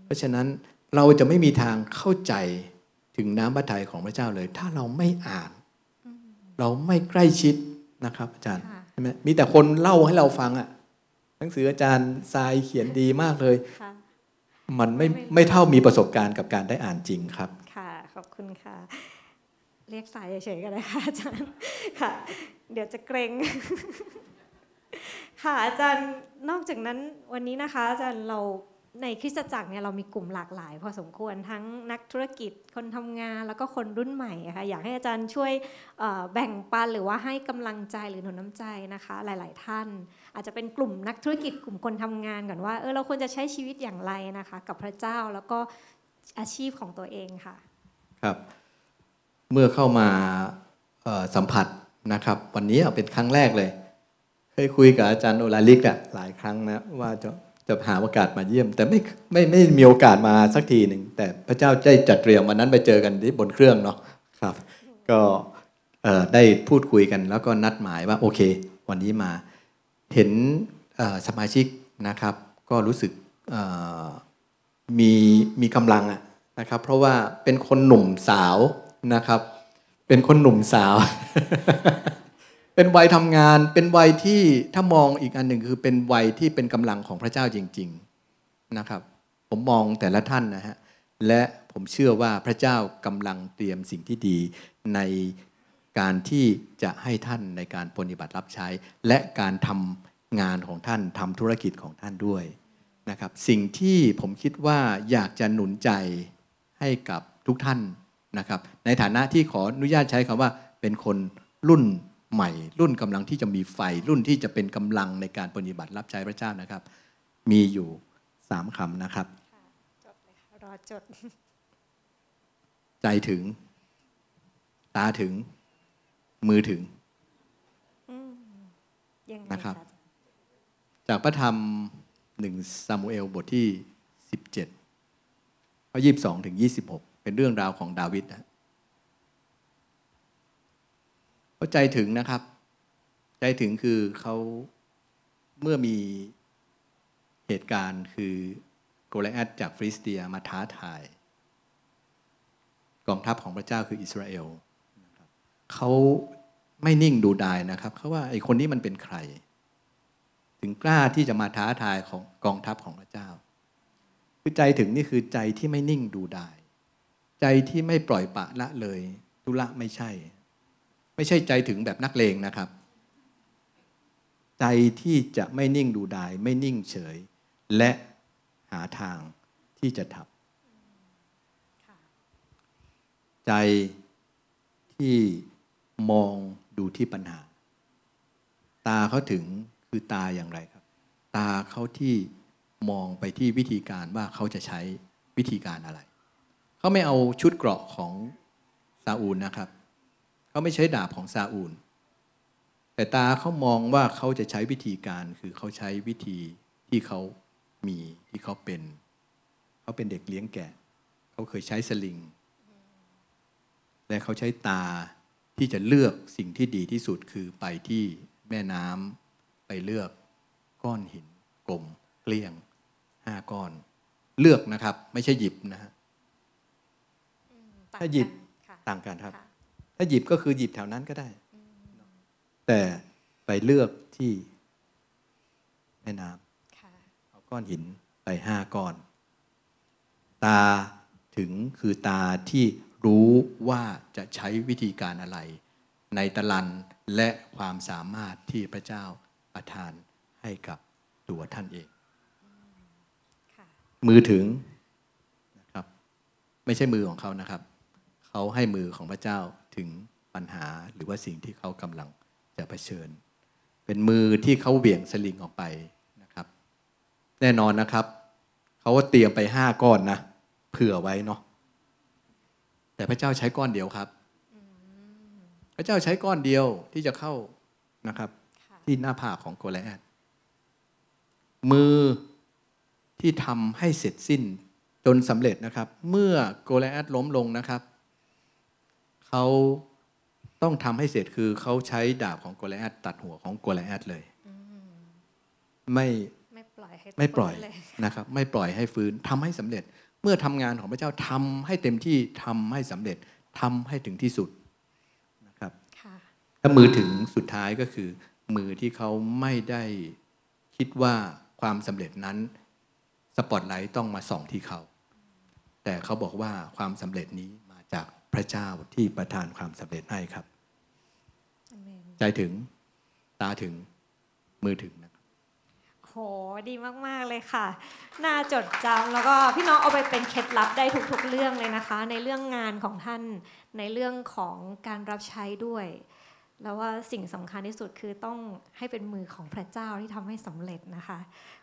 เพราะฉะนั้นเราจะไม่มีทางเข้าใจถึงน้ำพระทัยของพระเจ้าเลย ถ้าเราไม่อ่าน เราไม่ใกล้ชิดนะครับอาจารย์ค่ะใช่ไหมมีแต่คนเล่าให้เราฟังอะหนังสืออาจารย์ทรายเขียนดีมากเลยค่ะมันไม่ไม่ไม่เท่ามีประสบการณ์กับการได้อ่านจริงครับ ค่ะ ขอบคุณค่ะ เรียกสายเฉยๆกันเลยค่ะอาจารย์ค่ะ เดี๋ยวจะเกรง ค่ะอาจารย์นอกจากนั้นวันนี้นะคะอาจารย์เราในคริสตจักรเนี่ยเรามีกลุ่มหลากหลาย พอสมควรทั้งนักธุรกิจคนทำงานแล้วก็คนรุ่นใหม่ค่ะอยากให้อาจารย์ช่วยแบ่งปันหรือว่าให้กำลังใจหรือหนุนน้ำใจนะคะ หลาย ๆ ท่าน อาจจะเป็นกลุ่มนักธุรกิจกลุ่มคนทำงานก่อนว่าเออเราควรจะใช้ชีวิตอย่างไรนะคะ กับพระเจ้าแล้วก็อาชีพของตัวเองค่ะครับ เมื่อเข้ามาสัมผัสนะครับ วันนี้เป็นครั้งแรกเลย เคยคุยกับอาจารย์โอลาลิกอะหลายครั้งนะว่าจะจะหาโอกาสมาเยี่ยม แต่ไม่ไม่ไม่มีโอกาสมาสักทีหนึ่งแต่พระเจ้าได้จัดเตรียมวันนั้นไปเจอกันที่บนเครื่องเนาะครับ ก็ได้พูดคุยกันแล้วก็นัดหมายว่าโอเค วันนี้มาเห็นสมาชิกนะครับ ก็รู้สึกมีมีกำลังนะครับ เพราะว่าเป็นคนหนุ่มสาวนะครับ เป็นคนหนุ่มสาว เป็นวัยทำงาน เป็นวัยที่ถ้ามองอีกอันหนึ่งคือเป็นวัยที่เป็นกำลังของพระเจ้าจริง ๆนะครับ ผมมองแต่ละท่านนะฮะและผมเชื่อว่าพระเจ้ากำลังเตรียมสิ่งที่ดีในการที่จะให้ท่านในการปฏิบัติรับใช้ และการทำงานของท่านทำธุรกิจของท่านด้วยนะครับ สิ่งที่ผมคิดว่าอยากจะหนุนใจให้กับทุกท่านนะครับ ในฐานะที่ขออนุญาตใช้คำว่าเป็นคนรุ่น ใหม่ รุ่นกำลังที่จะมีไฟ รุ่นที่จะเป็นกำลังในการปฏิบัติรับใช้พระเจ้านะครับ มีอยู่สามคำนะครับจดเลยค่ะรอจด ใจถึง ตาถึง มือถึงยังไงนะครับคะจากพระธรรมหนึ่งซามูเอลบทที่17ข้อ22ถึง26เป็นเรื่องราวของดาวิดนะ เขาใจถึงนะครับ ใจถึงคือเขาเมื่อมีเหตุการณ์คือโกลแอดจากฟริสเตียมาท้าทาย กองทัพของพระเจ้าคืออิสราเอลเขาไม่นิ่งดูดายนะครับเขาว่าไอ้คนนี้มันเป็นใคร ถึงกล้าที่จะมาท้าทายของกองทัพของพระเจ้า คือใจถึงนี่คือใจที่ไม่นิ่งดูดาย ใจที่ไม่ปล่อยปะละเลย ทุละไม่ใช่ ไม่ใช่ใจถึงแบบนักเลงนะครับ ใจที่จะไม่นิ่งดูดาย ไม่นิ่งเฉย และหาทางที่จะทำใจที่มองดูที่ปัญหา ตาเขาถึงคือตาอย่างไรครับ ตาเขาที่มองไปที่วิธีการว่าเขาจะใช้วิธีการอะไร เขาไม่เอาชุดเกราะของซาอูลนะครับ เขาไม่ใช้ดาบของซาอูล แต่ตาเขามองว่าเขาจะใช้วิธีการคือเขาใช้วิธีที่เขามีที่เขาเป็น เขาเป็นเด็กเลี้ยงแกะ เขาเคยใช้สลิง และเขาใช้ตาที่จะเลือกสิ่งที่ดีที่สุดคือไปที่แม่น้ำไปเลือกก้อนหินกลมเกลี้ยงห้าก้อน เลือกนะครับ ไม่ใช่หยิบนะฮะถ้าหยิบค่ะต่างกันครับค่ะ ถ้าหยิบก็คือหยิบแถวนั้นก็ได้ แต่ไปเลือกที่แม่น้ำค่ะเอาก้อนหินไปห้าก้อน ตาถึงคือตาที่รู้ว่าจะใช้วิธีการอะไร ในตะลันและความสามารถที่พระเจ้าประทานให้กับตัวท่านเองค่ะมือถึงนะครับ ไม่ใช่มือของเขานะครับ เขาให้มือของพระเจ้า ถึงปัญหาหรือว่าสิ่งที่เขากำลังจะเผชิญ เป็นมือที่เขาเบี่ยงสลิงออกไปนะครับ แน่นอนนะครับ เขาก็เตรียมไปห้าก้อนนะเผื่อไว้เนาะแต่พระเจ้าใช้ก้อนเดียวครับ พระเจ้าใช้ก้อนเดียวที่จะเข้านะครับค่ะที่หน้าผากของโกลิอัทมือที่ทำให้เสร็จสิ้นจนสำเร็จนะครับ เมื่อโกลิอัทล้มลงนะครับ เขาต้องทำให้เสร็จคือเขาใช้ดาบของโกลิอัทตัดหัวของโกลิอัทเลยไม่ไม่ปล่อยให้ไม่ปล่อยฟื้นเลยนะครับ ไม่ปล่อยให้ฟื้นทำให้สำเร็จ เมื่อทำงานของพระเจ้าทำให้เต็มที่ทำให้สำเร็จทำให้ถึงที่สุดนะครับค่ะถ้ามือถึงสุดท้ายก็คือ มือที่เขาไม่ได้คิดว่าความสำเร็จนั้นสปอตไลท์ต้องมาส่องที่เขาแต่เขาบอกว่าความสำเร็จนี้มาจาก พระเจ้าที่ประทานความสำเร็จให้ครับอาเมนใจถึงตาถึงมือถึงนะครับโหดีมากๆเลยค่ะ น่าจดจำแล้วก็พี่น้องเอาไปเป็นเคล็ดลับได้ทุกๆเรื่องเลยนะคะ ในเรื่องงานของท่านในเรื่องของการรับใช้ด้วย แล้วว่าสิ่งสำคัญที่สุดคือต้องให้เป็นมือของพระเจ้าที่ทำให้สำเร็จนะคะ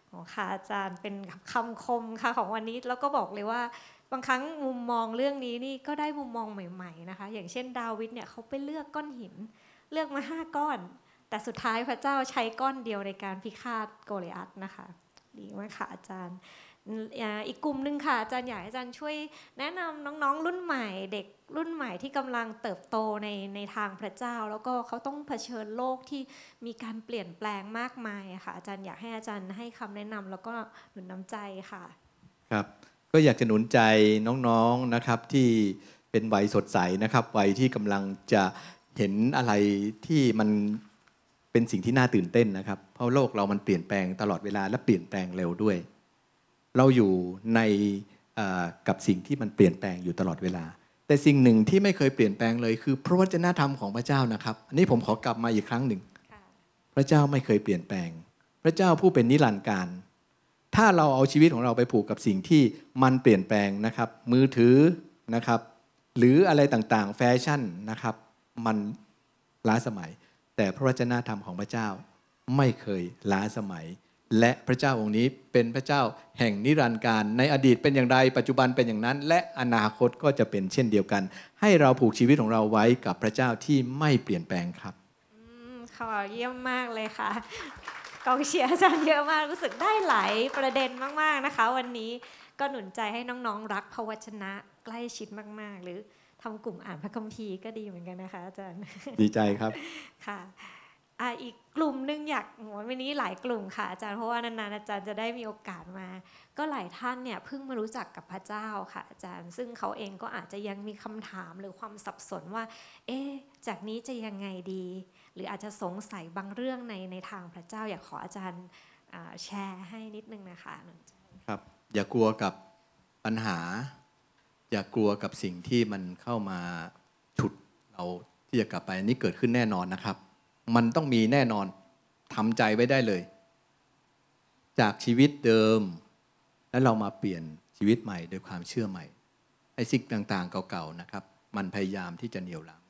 โอ้ค่ะอาจารย์เป็นคำคมค่ะของวันนี้แล้วก็บอกเลยว่า บางครั้งมุมมองเรื่องนี้นี่ก็ได้มุมมองใหม่ ๆนะคะ อย่างเช่นดาวิดเนี่ยเขาไปเลือกก้อนหิน เลือกมาห้าก้อน แต่สุดท้ายพระเจ้าใช้ก้อนเดียวในการพิฆาตโกลิอัตนะคะดีมากค่ะอาจารย์อีกกลุ่มหนึ่งค่ะอาจารย์อยากให้อาจารย์ช่วยแนะนำน้องๆ รุ่นใหม่ เด็กรุ่นใหม่ที่กำลังเติบโตในในทางพระเจ้า แล้วก็เขาต้องเผชิญโลกที่มีการเปลี่ยนแปลงมากมายค่ะ อาจารย์อยากให้อาจารย์ให้คำแนะนำแล้วก็หนุนน้ำใจค่ะ ครับ ก็อยากจะหนุนใจน้องๆนะครับที่เป็นวัยสดใสนะครับวัยที่กำลังจะเห็นอะไรที่มันเป็นสิ่งที่น่าตื่นเต้นนะครับ เพราะโลกเรามันเปลี่ยนแปลงตลอดเวลาและเปลี่ยนแปลงเร็วด้วย เราอยู่ในเอ่อกับสิ่งที่มันเปลี่ยนแปลงอยู่ตลอดเวลา แต่สิ่งหนึ่งที่ไม่เคยเปลี่ยนแปลงเลยคือพระวจนะธรรมของพระเจ้านะครับอันนี้ผมขอกลับมาอีกครั้งหนึ่งค่ะพระเจ้าไม่เคยเปลี่ยนแปลง พระเจ้าผู้เป็นนิรันดร์การ ถ้าเราเอาชีวิตของเราไปผูกกับสิ่งที่มันเปลี่ยนแปลงนะครับ มือถือนะครับ หรืออะไรต่างๆ แฟชั่นนะครับ มันล้าสมัย แต่พระวจนะธรรมของพระเจ้าไม่เคยล้าสมัย และพระเจ้าองค์นี้เป็นพระเจ้าแห่งนิรันดร์การ ในอดีตเป็นอย่างไร ปัจจุบันเป็นอย่างนั้น และอนาคตก็จะเป็นเช่นเดียวกัน ให้เราผูกชีวิตของเราไว้กับพระเจ้าที่ไม่เปลี่ยนแปลงครับอืมขอเยี่ยมมากเลยค่ะ กองเชียร์อาจารย์เยอะมากรู้สึกได้หลายประเด็นมากๆนะคะ วันนี้ก็หนุนใจให้น้องๆรักพระวจนะใกล้ชิดมาก ๆ หรือทำกลุ่มอ่านพระคัมภีร์ก็ดีเหมือนกันนะคะอาจารย์ดีใจครับค่ะอะอีกกลุ่มหนึงอยากวันนี้หลายกลุ่มค่ะอาจารย์เพราะว่านานๆอาจารย์จะได้มีโอกาสมา ก็หลายท่านเนี่ยเพิ่งมารู้จักกับพระเจ้าค่ะอาจารย์ ซึ่งเขาเองก็อาจจะยังมีคำถามหรือความสับสนว่า เอ๊ะจากนี้จะยังไงดี หรืออาจจะสงสัยบางเรื่องในในทางพระเจ้า อยากขออาจารย์แชร์ให้นิดนึงนะคะครับ อย่ากลัวกับปัญหา อย่ากลัวกับสิ่งที่มันเข้ามาฉุดเราที่จะกลับไปนี้เกิดขึ้นแน่นอนนะครับ มันต้องมีแน่นอนทำใจไว้ได้เลย จากชีวิตเดิม แล้วเรามาเปลี่ยนชีวิตใหม่โดยความเชื่อใหม่ไอ้สิ่งต่างๆ เก่าๆนะครับ มันพยายามที่จะเหนี่ยวลัง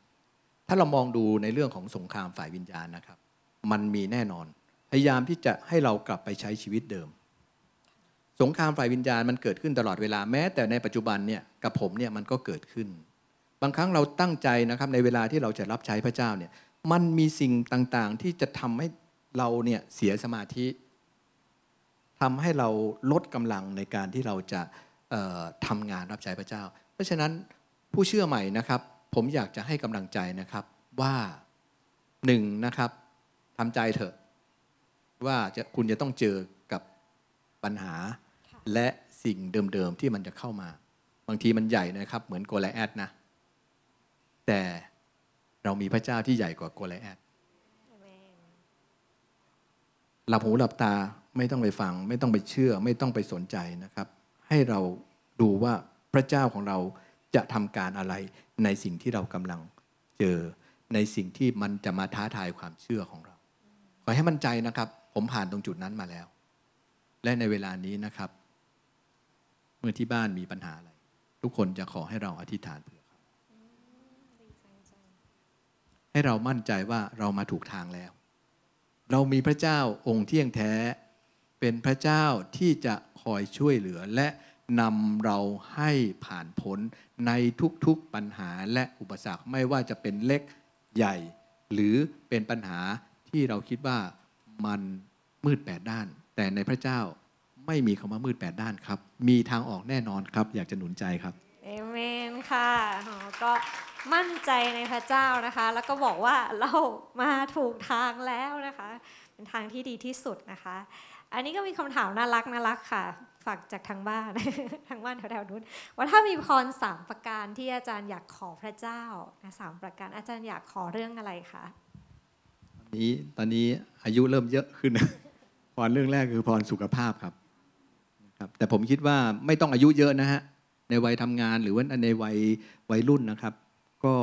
ถ้าเรามองดูในเรื่องของสงครามฝ่ายวิญญาณนะครับ มันมีแน่นอน พยายามที่จะให้เรากลับไปใช้ชีวิตเดิม สงครามฝ่ายวิญญาณมันเกิดขึ้นตลอดเวลาแม้ แต่ในปัจจุบันเนี่ยกับผมเนี่ยมันก็เกิดขึ้น บางครั้งเราตั้งใจนะครับในเวลาที่เราจะรับใช้พระเจ้าเนี่ยมันมีสิ่งต่างๆที่จะทำให้เราเนี่ยเสียสมาธิทำให้เราลดกำลังในการที่เราจะเอ่อทำงานรับใช้พระเจ้า เพราะฉะนั้นผู้เชื่อใหม่นะครับ ผมอยากจะให้กำลังใจนะครับว่าหนึ่งนะครับทำใจเถอะ ว่าจะคุณจะต้องเจอกับปัญหาค่ะและสิ่งเดิมๆที่มันจะเข้ามา บางทีมันใหญ่นะครับ เหมือนโกลแอดนะ แต่เรามีพระเจ้าที่ใหญ่กว่าโกลแอดหลับหูหลับตาไม่ต้องไปฟัง ไม่ต้องไปเชื่อ ไม่ต้องไปสนใจนะครับ ให้เราดูว่าพระเจ้าของเราจะทำการอะไร ในสิ่งที่เรากำลังเจอ ในสิ่งที่มันจะมาท้าทายความเชื่อของเรา ขอให้มั่นใจนะครับ ผมผ่านตรงจุดนั้นมาแล้ว และในเวลานี้นะครับ เมื่อที่บ้านมีปัญหาอะไร ทุกคนจะขอให้เราอธิษฐานเผื่อเขาให้เรามั่นใจว่าเรามาถูกทางแล้ว เรามีพระเจ้าองค์เที่ยงแท้ เป็นพระเจ้าที่จะคอยช่วยเหลือและ นำเราให้ผ่านพ้นในทุกๆปัญหาและอุปสรรคไม่ว่าจะเป็นเล็กใหญ่ หรือเป็นปัญหาที่เราคิดว่ามันมืดแปดด้าน แต่ในพระเจ้าไม่มีคำว่ามืดแปดด้านครับ มีทางออกแน่นอนครับ อยากจะหนุนใจครับเอเมนค่ะก็มั่นใจในพระเจ้านะคะ แล้วก็บอกว่าเรามาถูกทางแล้วนะคะ เป็นทางที่ดีที่สุดนะคะ อันนี้ก็มีคำถามน่ารักน่ารักค่ะ ฝากจากทางบ้านทางบ้านแถวๆนู้นว่าถ้ามีพรสามประการที่อาจารย์อยากขอพระเจ้านสามประการอาจารย์อยากขอเรื่องอะไรคะนี้ตอนนี้อายุเริ่มเยอะขึ้นพรเรื่องแรกคือพรสุขภาพครับครับ แต่ผมคิดว่าไม่ต้องอายุเยอะนะฮะในวัยทำงานหรือว่าในวัยวัยรุ่นนะครับ ก็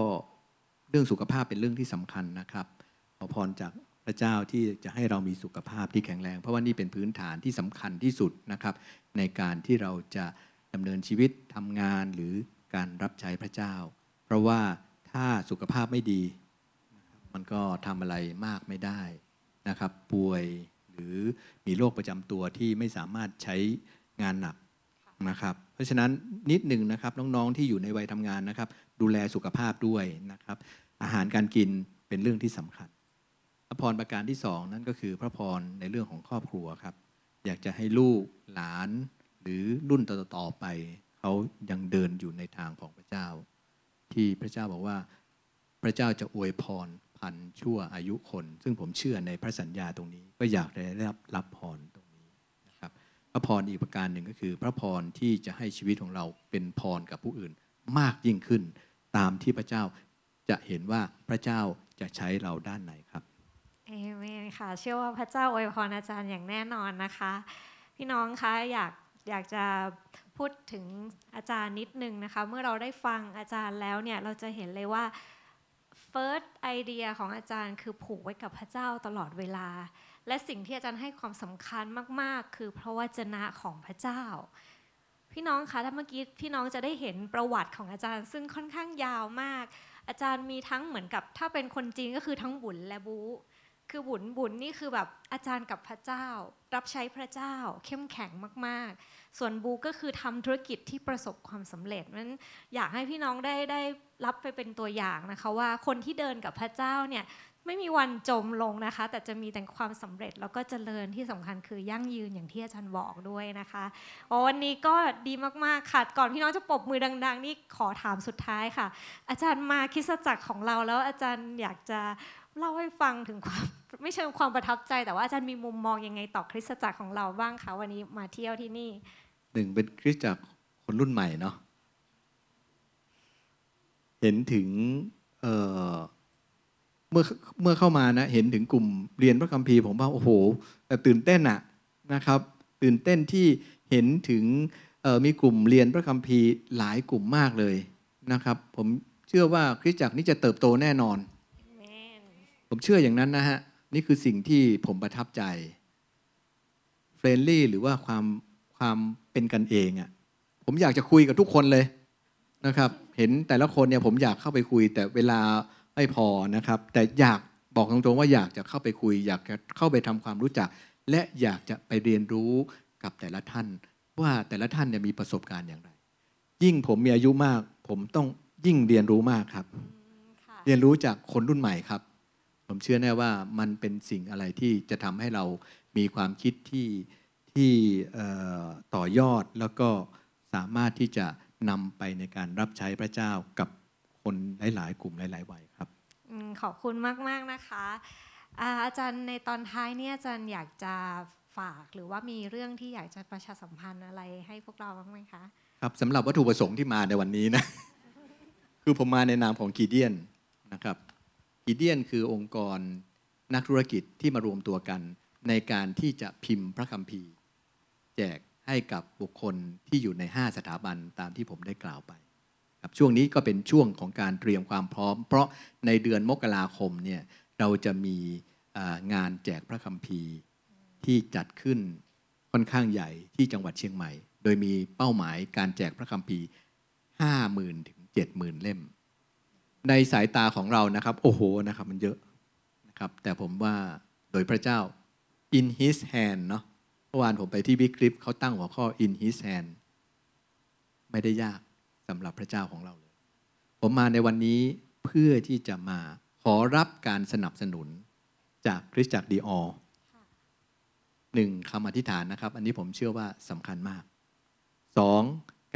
เรื่องสุขภาพเป็นเรื่องที่สำคัญนะครับขอพรจาก พระเจ้าที่จะให้เรามีสุขภาพที่แข็งแรง เพราะว่านี่เป็นพื้นฐานที่สำคัญที่สุดนะครับ ในการที่เราจะดำเนินชีวิตทำงานหรือการรับใช้พระเจ้า เพราะว่าถ้าสุขภาพไม่ดี มันก็ทำอะไรมากไม่ได้นะครับ ป่วยหรือมีโรคประจำตัวที่ไม่สามารถใช้งานหนักนะครับ เพราะฉะนั้นนิดหนึ่งนะครับน้องๆที่อยู่ในวัยทำงานนะครับ ดูแลสุขภาพด้วยนะครับ อาหารการกินเป็นเรื่องที่สำคัญ พรประการที่สองนั่นก็คือพระพรในเรื่องของครอบครัวครับ อยากจะให้ลูกหลาน หรือรุ่นต่อๆไป เขายังเดินอยู่ในทางของพระเจ้า ที่พระเจ้าบอกว่า พระเจ้าจะอวยพรพันชั่วอายุคน ซึ่งผมเชื่อในพระสัญญาตรงนี้ ก็อยากได้รับรับพรตรงนี้นะครับ พระพรอีกประการหนึ่งก็คือ พระพรที่จะให้ชีวิตของเราเป็นพรกับผู้อื่นมากยิ่งขึ้น ตามที่พระเจ้าจะเห็นว่าพระเจ้าจะใช้เราด้านไหนครับ เอเมนค่ะ เชื่อว่าพระเจ้าอวยพรอาจารย์อย่างแน่นอนนะคะ พี่น้องคะอยากอยากจะพูดถึงอาจารย์นิดนึงนะคะ เมื่อเราได้ฟังอาจารย์แล้วเนี่ยเราจะเห็นเลยว่า first idea ของอาจารย์คือผูกไว้กับพระเจ้าตลอดเวลา และสิ่งที่อาจารย์ให้ความสำคัญมาก ๆ คือพระวจนะของพระเจ้า พี่น้องคะถ้าเมื่อกี้พี่น้องจะได้เห็นประวัติของอาจารย์ ซึ่งค่อนข้างยาวมาก อาจารย์มีทั้งเหมือนกับถ้าเป็นคนจีนก็คือทั้งบุญและบู คือบุญบุญนี่คือแบบอาจารย์กับพระเจ้า รับใช้พระเจ้า เข้มแข็งมากๆ ส่วนบูก็คือทำธุรกิจที่ประสบความสำเร็จนั้นอยากให้พี่น้องได้ได้รับไปเป็นตัวอย่างนะคะ ว่าคนที่เดินกับพระเจ้าเนี่ยไม่มีวันจมลงนะคะ แต่จะมีแต่ความสำเร็จแล้วก็เจริญที่สำคัญคือยั่งยืนอย่างที่อาจารย์บอกด้วยนะคะอ๋อวันนี้ก็ดีมากๆค่ะก่อนพี่น้องจะปรบมือดัง ๆ นี่ขอถามสุดท้ายค่ะ อาจารย์มาคริสตจักรของเราแล้วอาจารย์อยากจะ เล่าให้ฟังถึงความไม่เชิงความประทับใจ แต่ว่าอาจารย์มีมุมมองยังไงต่อคริสตจักรของเราบ้างคะวันนี้มาเที่ยวที่นี่หนึ่งเป็นคริสตจักรคนรุ่นใหม่เนาะเห็นถึงเเมื่อเมื่อเข้ามานะเห็นถึงกลุ่มเรียนพระคัมภีร์ผมว่าโอ้โหตื่นเต้นอะนะครับ ตื่นเต้นที่เห็นถึงมีกลุ่มเรียนพระคัมภีร์หลายกลุ่มมากเลยนะครับ ผมเชื่อว่าคริสตจักรนี้จะเติบโตแน่นอน ผมเชื่ออย่างนั้นนะฮะ นี่คือสิ่งที่ผมประทับใจเฟรนลี่หรือว่าความความเป็นกันเองอะ่ะผมอยากจะคุยกับทุกคนเลยนะครับ เห็นแต่ละคนเนี่ยผมอยากเข้าไปคุย แต่เวลาไม่พอนะครับ แต่อยากบอกตรงๆว่าอยากจะเข้าไปคุย อยากจะเข้าไปทำความรู้จัก และอยากจะไปเรียนรู้กับแต่ละท่าน ว่าแต่ละท่านเนี่ยมีประสบการณ์อย่างไร ยิ่งผมมีอายุมาก ผมต้องยิ่งเรียนรู้มากครับอืมค่ะเรียนรู้จากคนรุ่นใหม่ครับ ผมเชื่อแน่ว่ามันเป็นสิ่งอะไรที่จะทำให้เรามีความคิดที่ที่เอ่อต่อยอดแล้วก็สามารถที่จะนำไปในการรับใช้พระเจ้ากับคนหลาย ๆ กลุ่มหลาย ๆ วัยครับอืมขอบคุณมาก ๆ นะคะอาอาจารย์ในตอนท้ายเนี่ยอาจารย์อยากจะฝากหรือว่ามีเรื่องที่อยากจะประชาสัมพันธ์อะไรให้พวกเราบ้างไหมคะครับสำหรับวัตถุประสงค์ที่มาในวันนี้นะ คือผมมาในนามของกีเดียนนะครับ กีเดียนคือองค์กรนักธุรกิจที่มารวมตัวกัน ในการที่จะพิมพ์พระคัมภีร์ แจกให้กับบุคคลที่อยู่ใน 5 สถาบันตามที่ผมได้กล่าวไปครับช่วงนี้ก็เป็นช่วงของการเตรียมความพร้อม เพราะในเดือนมกราคมเนี่ยเราจะมีงานแจกพระคัมภีร์ที่จัดขึ้นค่อนข้างใหญ่ที่จังหวัดเชียงใหม่ โดยมีเป้าหมายการแจกพระคัมภีร์ 50,000 ถึง 70,000 เล่ม ในสายตาของเรานะครับ โอ้โหนะครับ มันเยอะนะครับ แต่ผมว่าโดยพระเจ้า in his hand เนาะเมื่อวานผมไปที่บิ๊กคลิปเขาตั้งหัวข้อ in his hand ไม่ได้ยากสำหรับพระเจ้าของเราเลย ผมมาในวันนี้เพื่อที่จะมาขอรับการสนับสนุนจากคริสตจักรดีออหนึ่งคำอธิษฐานนะครับ อันนี้ผมเชื่อว่าสำคัญมากสอง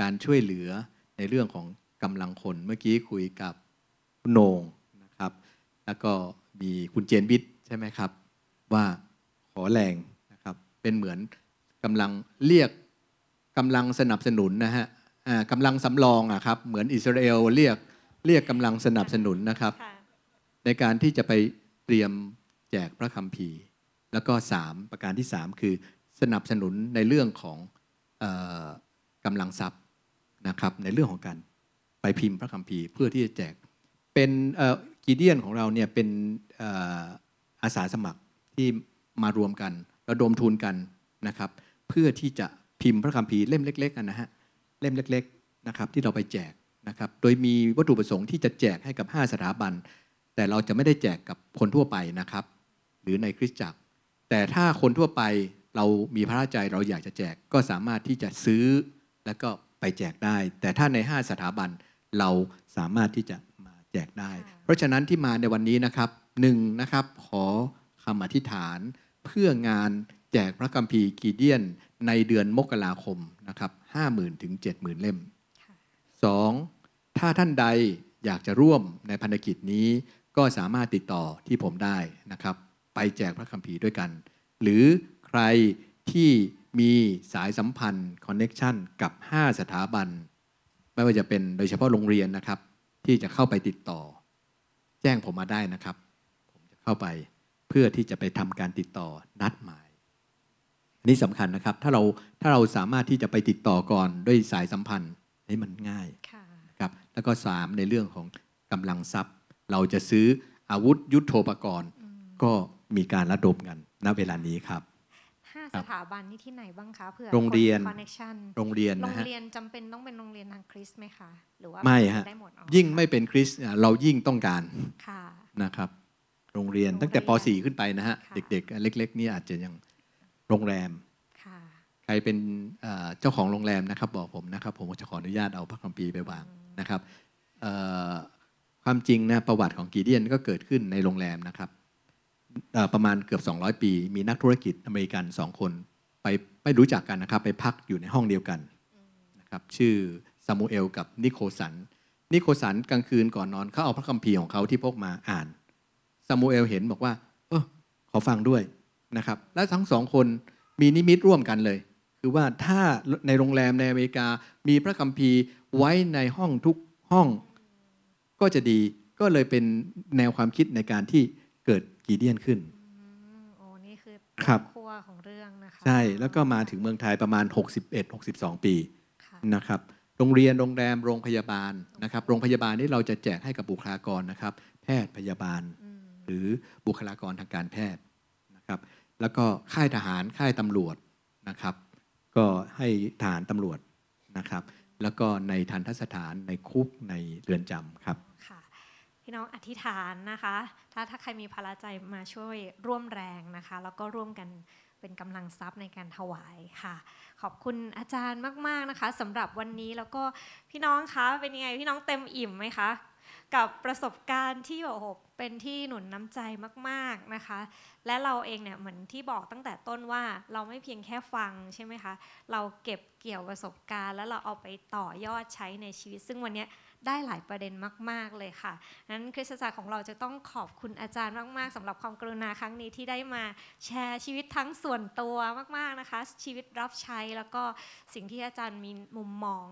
การช่วยเหลือในเรื่องของกำลังคนเมื่อกี้คุยกับ คุณโหนงนะครับ แล้วก็มีคุณเจนวิทย์ใช่ไหมครับ ว่าขอแรงนะครับ เป็นเหมือนกำลังเรียกกำลังสนับสนุนนะฮะอ่ากำลังสำรองอะครับเหมือนอิสราเอลเรียกเรียกกำลังสนับสนุนนะครับค่ะในการที่จะไปเตรียมแจกพระคัมภีร์ แล้วก็ 3 ประการที่ 3 คือสนับสนุนในเรื่องของเออกำลังทรัพย์นะครับในเรื่องของการไปพิมพ์พระคัมภีร์ เพื่อที่จะแจก เป็นกีเดียนของเราเนี่ยเป็นอาสาสมัครที่มารวมกันระดมทุนกันนะครับ เพื่อที่จะพิมพ์พระคัมภีร์เล่มเล็กๆกันนะฮะเล่มเล็กๆนะครับที่เราไปแจกนะครับ โดยมีวัตถุประสงค์ที่จะแจกให้กับ 5 สถาบัน แต่เราจะไม่ได้แจกกับคนทั่วไปนะครับ หรือในคริสตจักร แต่ถ้าคนทั่วไปเรามีพระราชใจเราอยากจะแจกก็สามารถที่จะซื้อแล้วก็ไปแจกได้ แต่ถ้าใน 5 สถาบันเราสามารถที่จะ จกได้ค่ะเพราะฉะนั้นที่มาในวันนี้นะครับหนึ่งนะครับขอคำอธิษฐานเพื่องานแจกพระคัมภีร์กีเดียนในเดือนมกราคมนะครับห้าหมื่นถึงเจ็ดหมื่นเล่มค่ะสองถ้าท่านใดอยากจะร่วมในพันธกิจนี้ก็สามารถติดต่อที่ผมได้นะครับ ไปแจกพระคัมภีร์ด้วยกัน หรือใครที่มีสายสัมพันธ์คอนเน็ชันกับ 5 สถาบัน ไม่ว่าจะเป็นโดยเฉพาะโรงเรียนนะครับ ที่จะเข้าไปติดต่อ แจ้งผมมาได้นะครับ ผมจะเข้าไปเพื่อที่จะไปทำการติดต่อนัดหมายอันนี้สำคัญนะครับ ถ้าเราถ้าเราสามารถที่จะไปติดต่อก่อนด้วยสายสัมพันธ์นี่มันง่ายค่ะนะครับแล้วก็ 3 ในเรื่องของกำลังทรัพย์ เราจะซื้ออาวุธยุโทโธปกรณ์อืมก็มีการระดมกันณเวลานี้ครับห้าครั สถาบันนี่ที่ไหนบ้างคะเผื่อโรงเรียน connection โรงเรียนโรงนะฮะเรียนจำเป็นต้องเป็นโรงเรียนทางคริสต์ไหมคะหรือว่าไม่ฮะได้หมดอ๋อยิ่งไม่เป็นคริสต์อะเรายิ่งต้องการค่ะนะครับโรงเรียนโรงเรียนตั้งแต่ป .4 ขึ้นไปนะฮะค่ะเด็กๆ เล็ก ๆ นี่อาจจะยังโรงแรมค่ะใครเป็นเอ่อเจ้าของโรงแรมนะครับ บอกผมนะครับ ผมจะขออนุญาตเอาพระคัมภีร์ไปวางนะครับเอ่อความจริงนะประวัติของกีเดียนก็เกิดขึ้นในโรงแรมนะครับเอ่อ ประมาณเกือบ 200 ปี มีนักธุรกิจอเมริกันสองคน ไปไม่รู้จักกันนะครับ ไปพักอยู่ในห้องเดียวกันนะครับชื่อซามูเอลกับนิโคลสัน นิโคลสันกลางคืนก่อนนอนเขาเอาพระคัมภีร์ของเขาที่พกมาอ่านซามูเอลเห็นบอกว่า เออขอฟังด้วยนะครับ และทั้งสองคนมีนิมิตร่วมกันเลย คือว่าถ้าในโรงแรมในอเมริกามีพระคัมภีร์ไว้ในห้องทุกห้องก็จะดีก็เลยเป็นแนวความคิดในการที่เกิดกีเดียนขึ้นอืมโอ้นี่คือครับครัวของเรื่องนะคะใช่แล้วก็มาถึงเมืองไทยประมาณ 61-62 ปีค่ะนะครับโรงเรียนโรงแรมโรงพยาบาลนะครับ โรงพยาบาลนี่เราจะแจกให้กับบุคลากรนะครับ แพทย์พยาบาล อืมหรือบุคลากรทางการแพทย์นะครับ แล้วก็ค่ายทหารค่ายตำรวจนะครับ ก็ให้ทหารตำรวจนะครับ แล้วก็ในทันทสถานในคุกในเรือนจำครับค่ะ พี่น้องอธิษฐานนะคะ ถ้าถ้าใครมีพละใจมาช่วยร่วมแรงนะคะ แล้วก็ร่วมกันเป็นกำลังทรัพย์ในการถวายค่ะ ขอบคุณอาจารย์มาก ๆนะคะสำหรับวันนี้แล้วก็พี่น้องคะเป็นยังไงพี่น้องเต็มอิ่มไหมคะ กับประสบการณ์ที่โอ้โหเป็นที่หนุนน้ำใจมากๆนะคะ และเราเองเนี่ยเหมือนที่บอกตั้งแต่ต้นว่าเราไม่เพียงแค่ฟังใช่ไหมคะ เราเก็บเกี่ยวประสบการณ์ แล้วเราเอาไปต่อยอดใช้ในชีวิต ซึ่งวันนี้ ได้หลายประเด็นมาก ๆเลยค่ะนั้นคริสตจักรของเราจะต้องขอบคุณอาจารย์มาก ๆสำหรับความกรุณาครั้งนี้ที่ได้มาแชร์ชีวิตทั้งส่วนตัวมาก ๆนะคะ ชีวิตรับใช้แล้วก็สิ่งที่อาจารย์มีมุมมอง